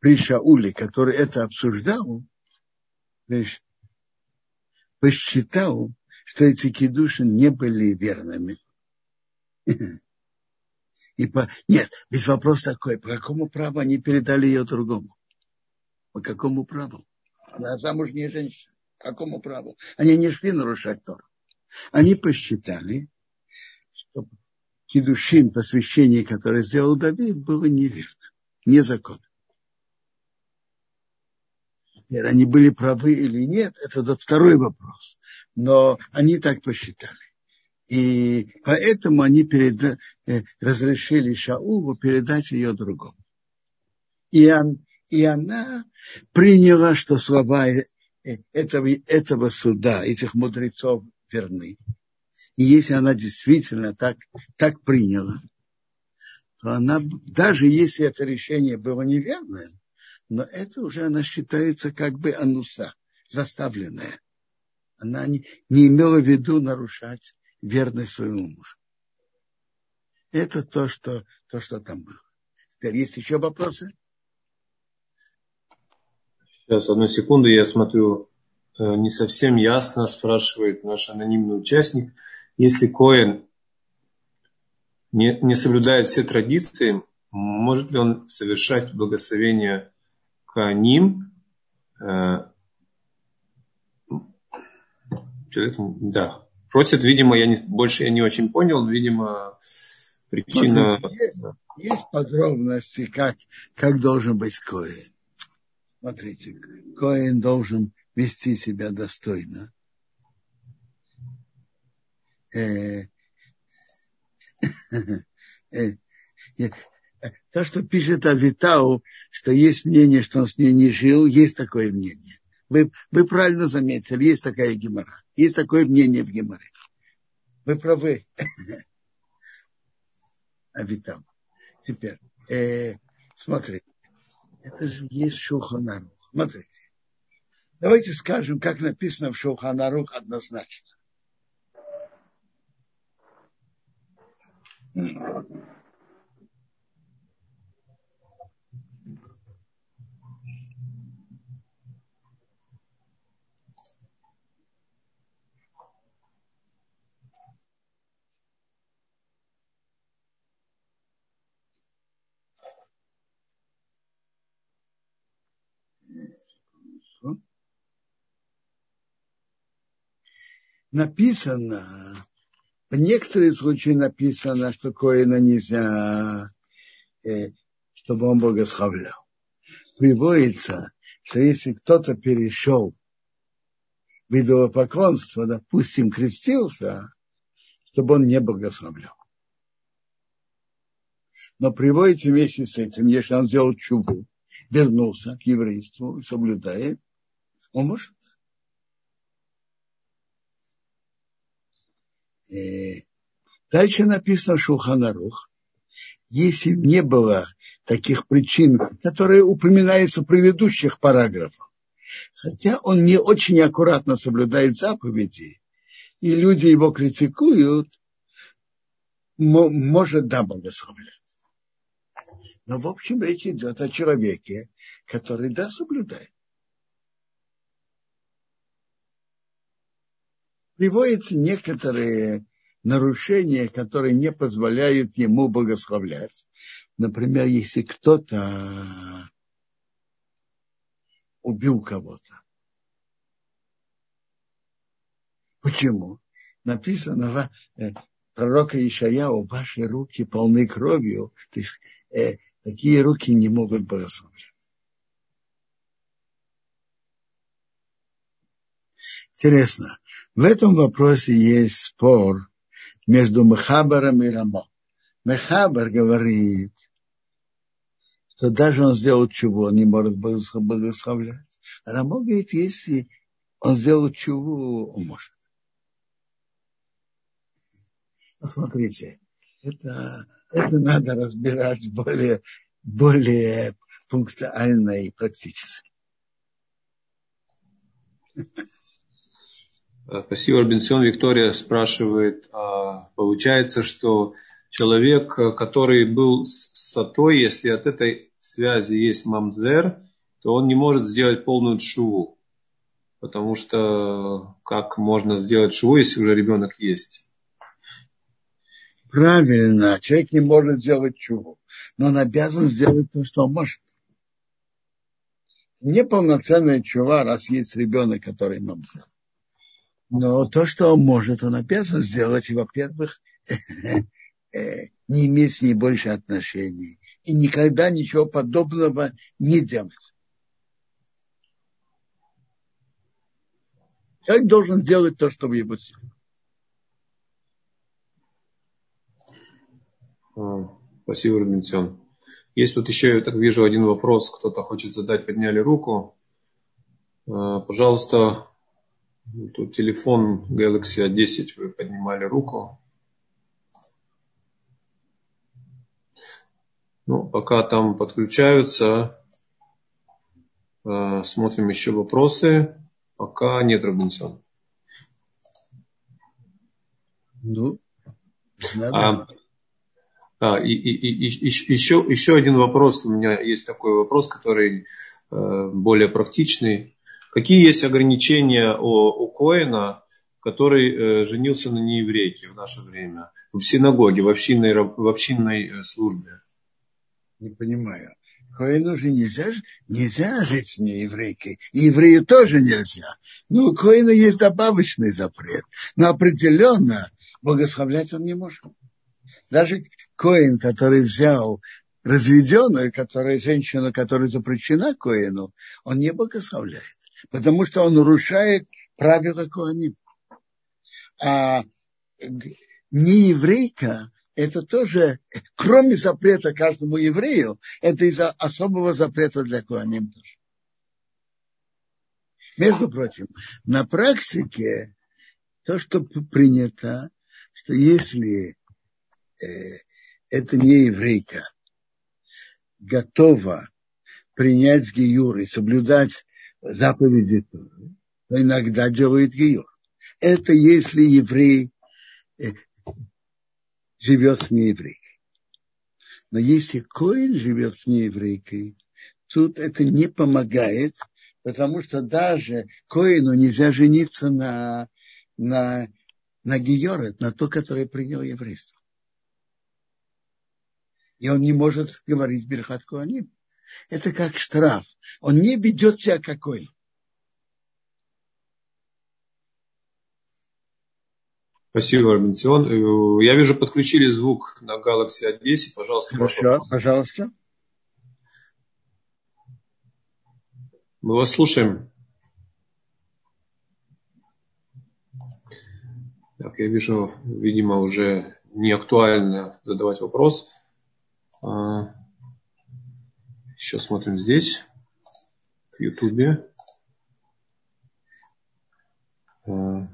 при Шауле, который это обсуждал, посчитал, что эти кидуши не были верными. И по... Нет, без вопрос такой, по какому праву они передали ее другому? По какому праву? Она замужняя женщина. По какому праву? Они не шли нарушать Тору. Они посчитали, что кидушин, посвящение, которое сделал Давид, было неверно, незаконно. Теперь они были правы или нет, это второй вопрос. Но они так посчитали. И поэтому они переда, э, разрешили Шаулу передать ее другому. И, он, и она приняла, что слова э, этого, этого суда, этих мудрецов верны. И если она действительно так, так приняла, то она, даже если это решение было неверное, но это уже она считается как бы ануса, заставленная. Она не, не имела в виду нарушать верность своему мужу. Это то, что, то, что там было. Теперь есть еще вопросы? Сейчас, одну секунду, я смотрю, не совсем ясно, спрашивает наш анонимный участник. Если Коэн не, не соблюдает все традиции, может ли он совершать благословение Каним? Э, человек, да, просят, видимо, я не, больше я не очень понял, видимо, причина... Смотрите, есть, есть подробности, как, как должен быть Коин. Смотрите, Коин должен вести себя достойно. Э, э, э, то, что пишет Авитау, что есть мнение, что он с ней не жил, есть такое мнение. Вы, вы правильно заметили, есть такая гемора. Есть такое мнение в геморе. Вы правы. Авитам. Теперь, э, смотрите. Это же есть Шуханарух. Смотрите. Давайте скажем, как написано в Шуханарух однозначно. Написано, в некоторых случаях написано, что Коина нельзя, э, чтобы он благословлял. Приводится, что если кто-то перешел в идолопоклонство, допустим, крестился, чтобы он не благословлял. Но приводится вместе с этим, если он сделал чубу, вернулся к еврейству, соблюдает, он может. Дальше написано Шуханарух. Если не было таких причин, которые упоминаются в предыдущих параграфах, хотя он не очень аккуратно соблюдает заповеди, и люди его критикуют, может да благословлять. Но в общем речь идет о человеке, который да соблюдает. Приводятся некоторые нарушения, которые не позволяют ему благословлять. Например, если кто-то убил кого-то. Почему? Написано э, пророка Ишаяу, ваши руки полны кровью. То есть э, такие руки не могут благословлять. Интересно, в этом вопросе есть спор между Мехабаром и Рамо. Мехабар говорит, что даже он сделал чего, он не может благословлять. А Рамо говорит, если он сделал чего, он может. Посмотрите, это, это надо разбирать более, более пунктуально и практически. Э, спасибо, Робинсон. Виктория спрашивает, а, получается, что человек, э, который был с сатой, если от этой связи есть мамзер, то он не может сделать полную шуву. потому что как можно сделать шву, если уже ребенок есть? Правильно, человек не может сделать чуву, но он обязан сделать то, что он может. Неполноценная чува, раз есть ребенок, который взял. Но то, что он может, он обязан сделать. И, во-первых, э, не иметь с ней больше отношений. И никогда ничего подобного не делать. Человек должен делать то, что в его силе. Спасибо, Рубинсон. Есть тут еще, я так вижу, один вопрос. Кто-то хочет задать, подняли руку. А, пожалуйста, тут телефон Galaxy A10, вы поднимали руку. Ну, пока там подключаются, а, смотрим еще вопросы. Пока нет, Робинсон. Ну, а, а, и, и, и, и, еще, еще один вопрос. У меня есть такой вопрос, который э, более практичный. Какие есть ограничения у, у Коина, который э, женился на нееврейке в наше время? В синагоге, в общинной, в общинной э, службе? Не понимаю. Коину же нельзя, нельзя жить с нееврейкой. И еврею тоже нельзя. Но у Коина есть добавочный запрет. Но определенно благословлять он не может. Даже Коин, который взял разведенную, которая, женщину, которая запрещена Коину, он не благословляет. Потому что он нарушает правила Коаним. А не еврейка, это тоже, кроме запрета каждому еврею, это из-за особого запрета для Коаним тоже. Между прочим, на практике то, что принято, что если э, это не еврейка готова принять гиюр и соблюдать заповеди то иногда делает гиюр. Это если еврей э, живет с нееврейкой. Но если Коин живет с нееврейкой, тут это не помогает, потому что даже Коину нельзя жениться на, на, на Гиорет, на то, которое принял еврейство. И он не может говорить Берхат Куаним. Это как штраф. Он не ведет себя как Коин. Спасибо, Арментион. Э, я вижу, подключили звук на Galaxy A10. Пожалуйста. Хорошо, пожалуйста. Мы вас слушаем. Так, я вижу, видимо, уже не актуально задавать вопрос. Еще смотрим здесь, в Ютубе. А,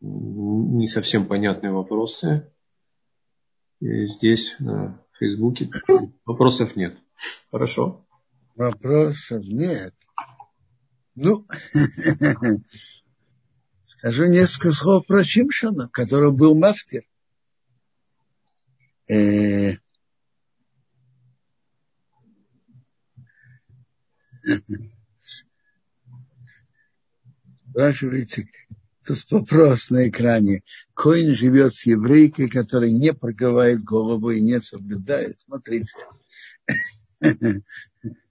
не совсем понятные вопросы. И здесь на Фейсбуке вопросов нет. Хорошо. Вопросов нет. Ну, скажу несколько слов про Чимшона, который был мафтер. Э, спрашиваете, Тут вопрос на экране. Коин живет с еврейкой, которая не проговаривает голову и не соблюдает. Смотрите.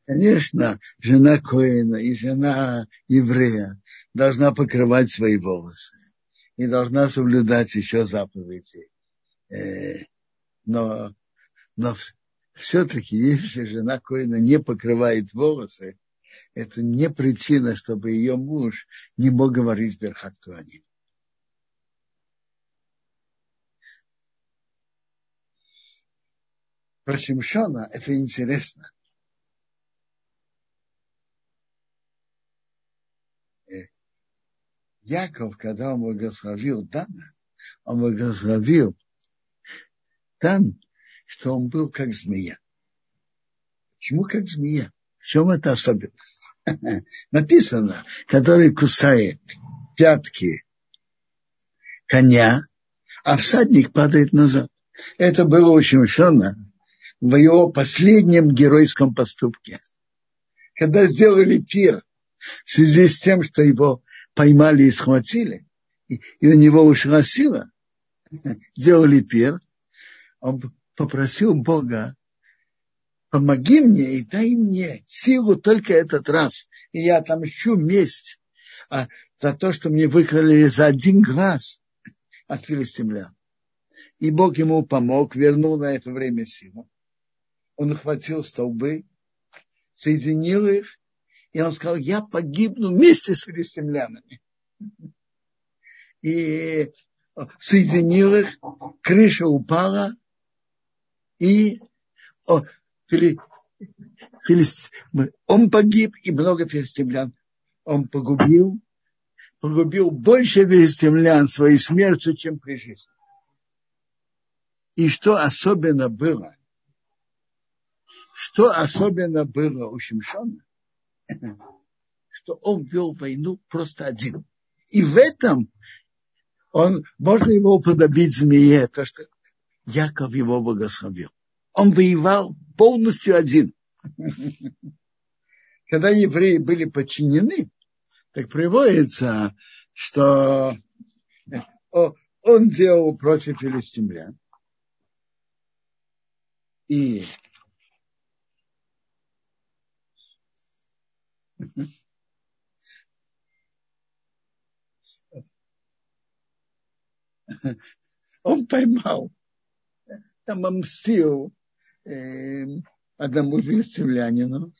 Конечно, жена Коина и жена еврея должна покрывать свои волосы и должна соблюдать еще заповеди. Э, но, но все-таки, если жена Коина не покрывает волосы, это не причина, чтобы ее муж не мог говорить Берхат Куаним. Про Шимшона это интересно. Э, Яков, когда он благословил Дана, он благословил Дан, что он был как змея. Почему как змея? В чем это особенность? Написано, который кусает пятки коня, а всадник падает назад. Это было очень учено в его последнем геройском поступке. Когда сделали пир в связи с тем, что его поймали и схватили, и, и на него ушла сила, делали пир, он попросил Бога, помоги мне и дай мне силу только этот раз, и я отомщу месть а, за то, что мне выкрали за один глаз от филистимлян. И Бог ему помог, вернул на это время силу. Он ухватил столбы, соединил их, и он сказал, я погибну вместе с филистимлянами. И соединил их, крыша упала, и фили, филист, он погиб, и много филистимлян он погубил, погубил больше филистимлян своей смертью, чем при жизни. И что особенно было? Что особенно было у Шимшона? Что он вел войну просто один. И в этом он, можно его уподобить змее, то, что Яков его благословил. Он воевал полностью один. Когда евреи были подчинены, так приводится, что он делал против филистимлян. И он поймал, там мстил э, одному филистимлянину.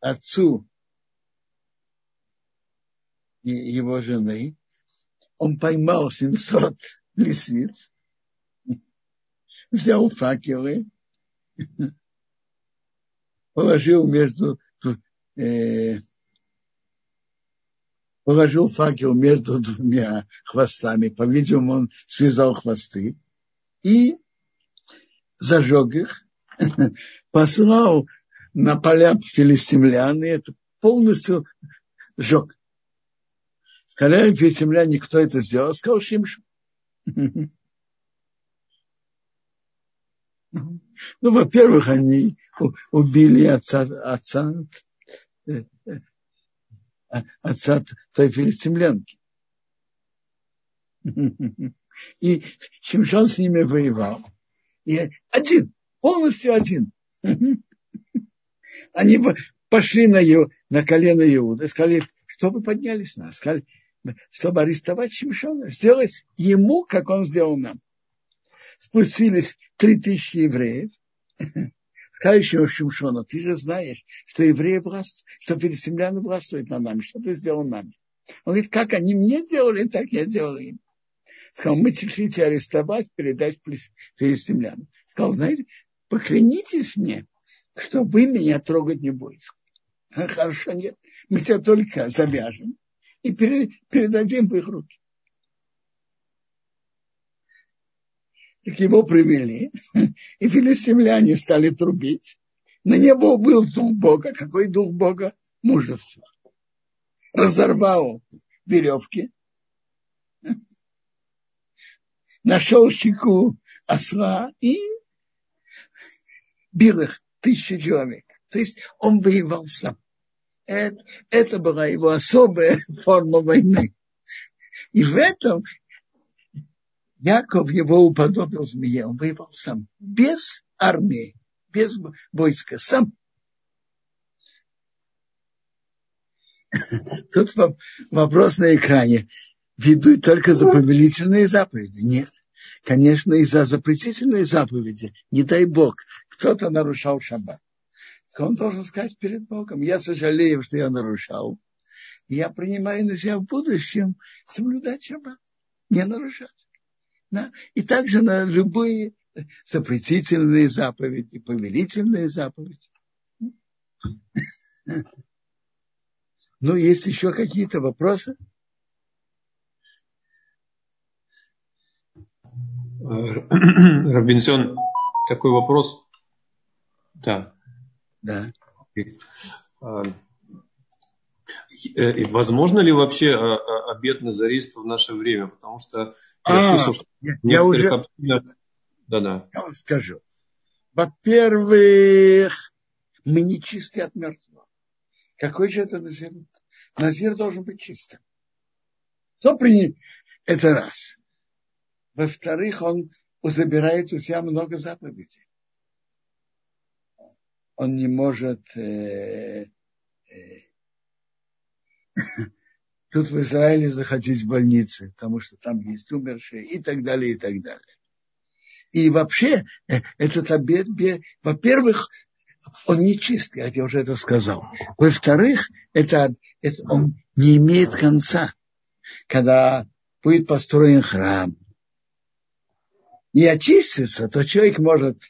отцу его жены, он поймал 700 лисиц, взял факелы, положил между э, положил факел между двумя хвостами. По-видимому, он связал хвосты и зажег их, послал на поля филистимлян, и это полностью сжег. Сказали филистимляне, кто это сделал, сказал Шимшу. Ну, во-первых, они убили отца, отца, э, э, отца той филистимлянки. И Шимшон с ними воевал. И один, полностью один. Они пошли на, на колено Иуда сказали, что вы поднялись нас? Сказали, чтобы арестовать Шимшона, сделать ему, как он сделал нам. Спустились три тысячи евреев, сказали Шимшону, ты же знаешь, что евреи власть, что филистимляне властвуют над нами, что ты сделал нам? Он говорит, как они мне делали, так я делал им. Сказал, мы хотите арестовать, передать филистимлянам. Сказал, знаете, поклянитесь мне, что вы меня трогать не будете. Хорошо, нет. Мы тебя только завяжем и передадим в их руки. Так его привели, и филистимляне стали трубить. На него был дух Бога. Какой дух Бога? Мужество. Разорвал веревки, нашел щеку осла и бил их тысячи человек. То есть он воевал сам. Это, это была его особая форма войны. И в этом Яков его уподобил змее. Он воевал сам. Без армии, без войска. Сам. Тут вопрос на экране. Ведут только за повелительные заповеди? Нет. Конечно, из-за запретительной заповеди, не дай Бог, кто-то нарушал шаббат. Он должен сказать перед Богом, я сожалею, что я нарушал. Я принимаю на себя в будущем соблюдать шаббат, не нарушать. Да? И также на любые запретительные заповеди, повелительные заповеди. Ну, есть еще какие-то вопросы? Робинсон, такой вопрос. Да. Да. Э, возможно ли вообще а, а, обед назариста в наше время? Потому что я а, слышал, что я, я уже... Да, да. Я вам скажу. Во-первых, мы не чисты от мертвого. Какой же это назир? Назир должен быть чистым. Кто принят? Это раз. Во-вторых, он забирает у себя много заповедей. Он не может э, э, тут в Израиле заходить в больницы, потому что там есть умершие и так далее, и так далее. И вообще э, этот обед, во-первых, он нечистый, я уже это сказал. Во-вторых, это, это он не имеет конца. Когда будет построен храм, не очистится, то человек может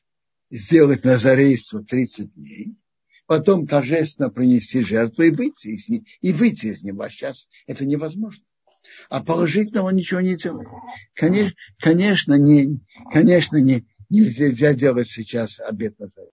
сделать назарейство 30 дней, потом торжественно принести жертву и выйти из, и выйти из него. А сейчас это невозможно. А положительного ничего не делать. Конечно, конечно, не, конечно не, нельзя делать сейчас обед назарейства.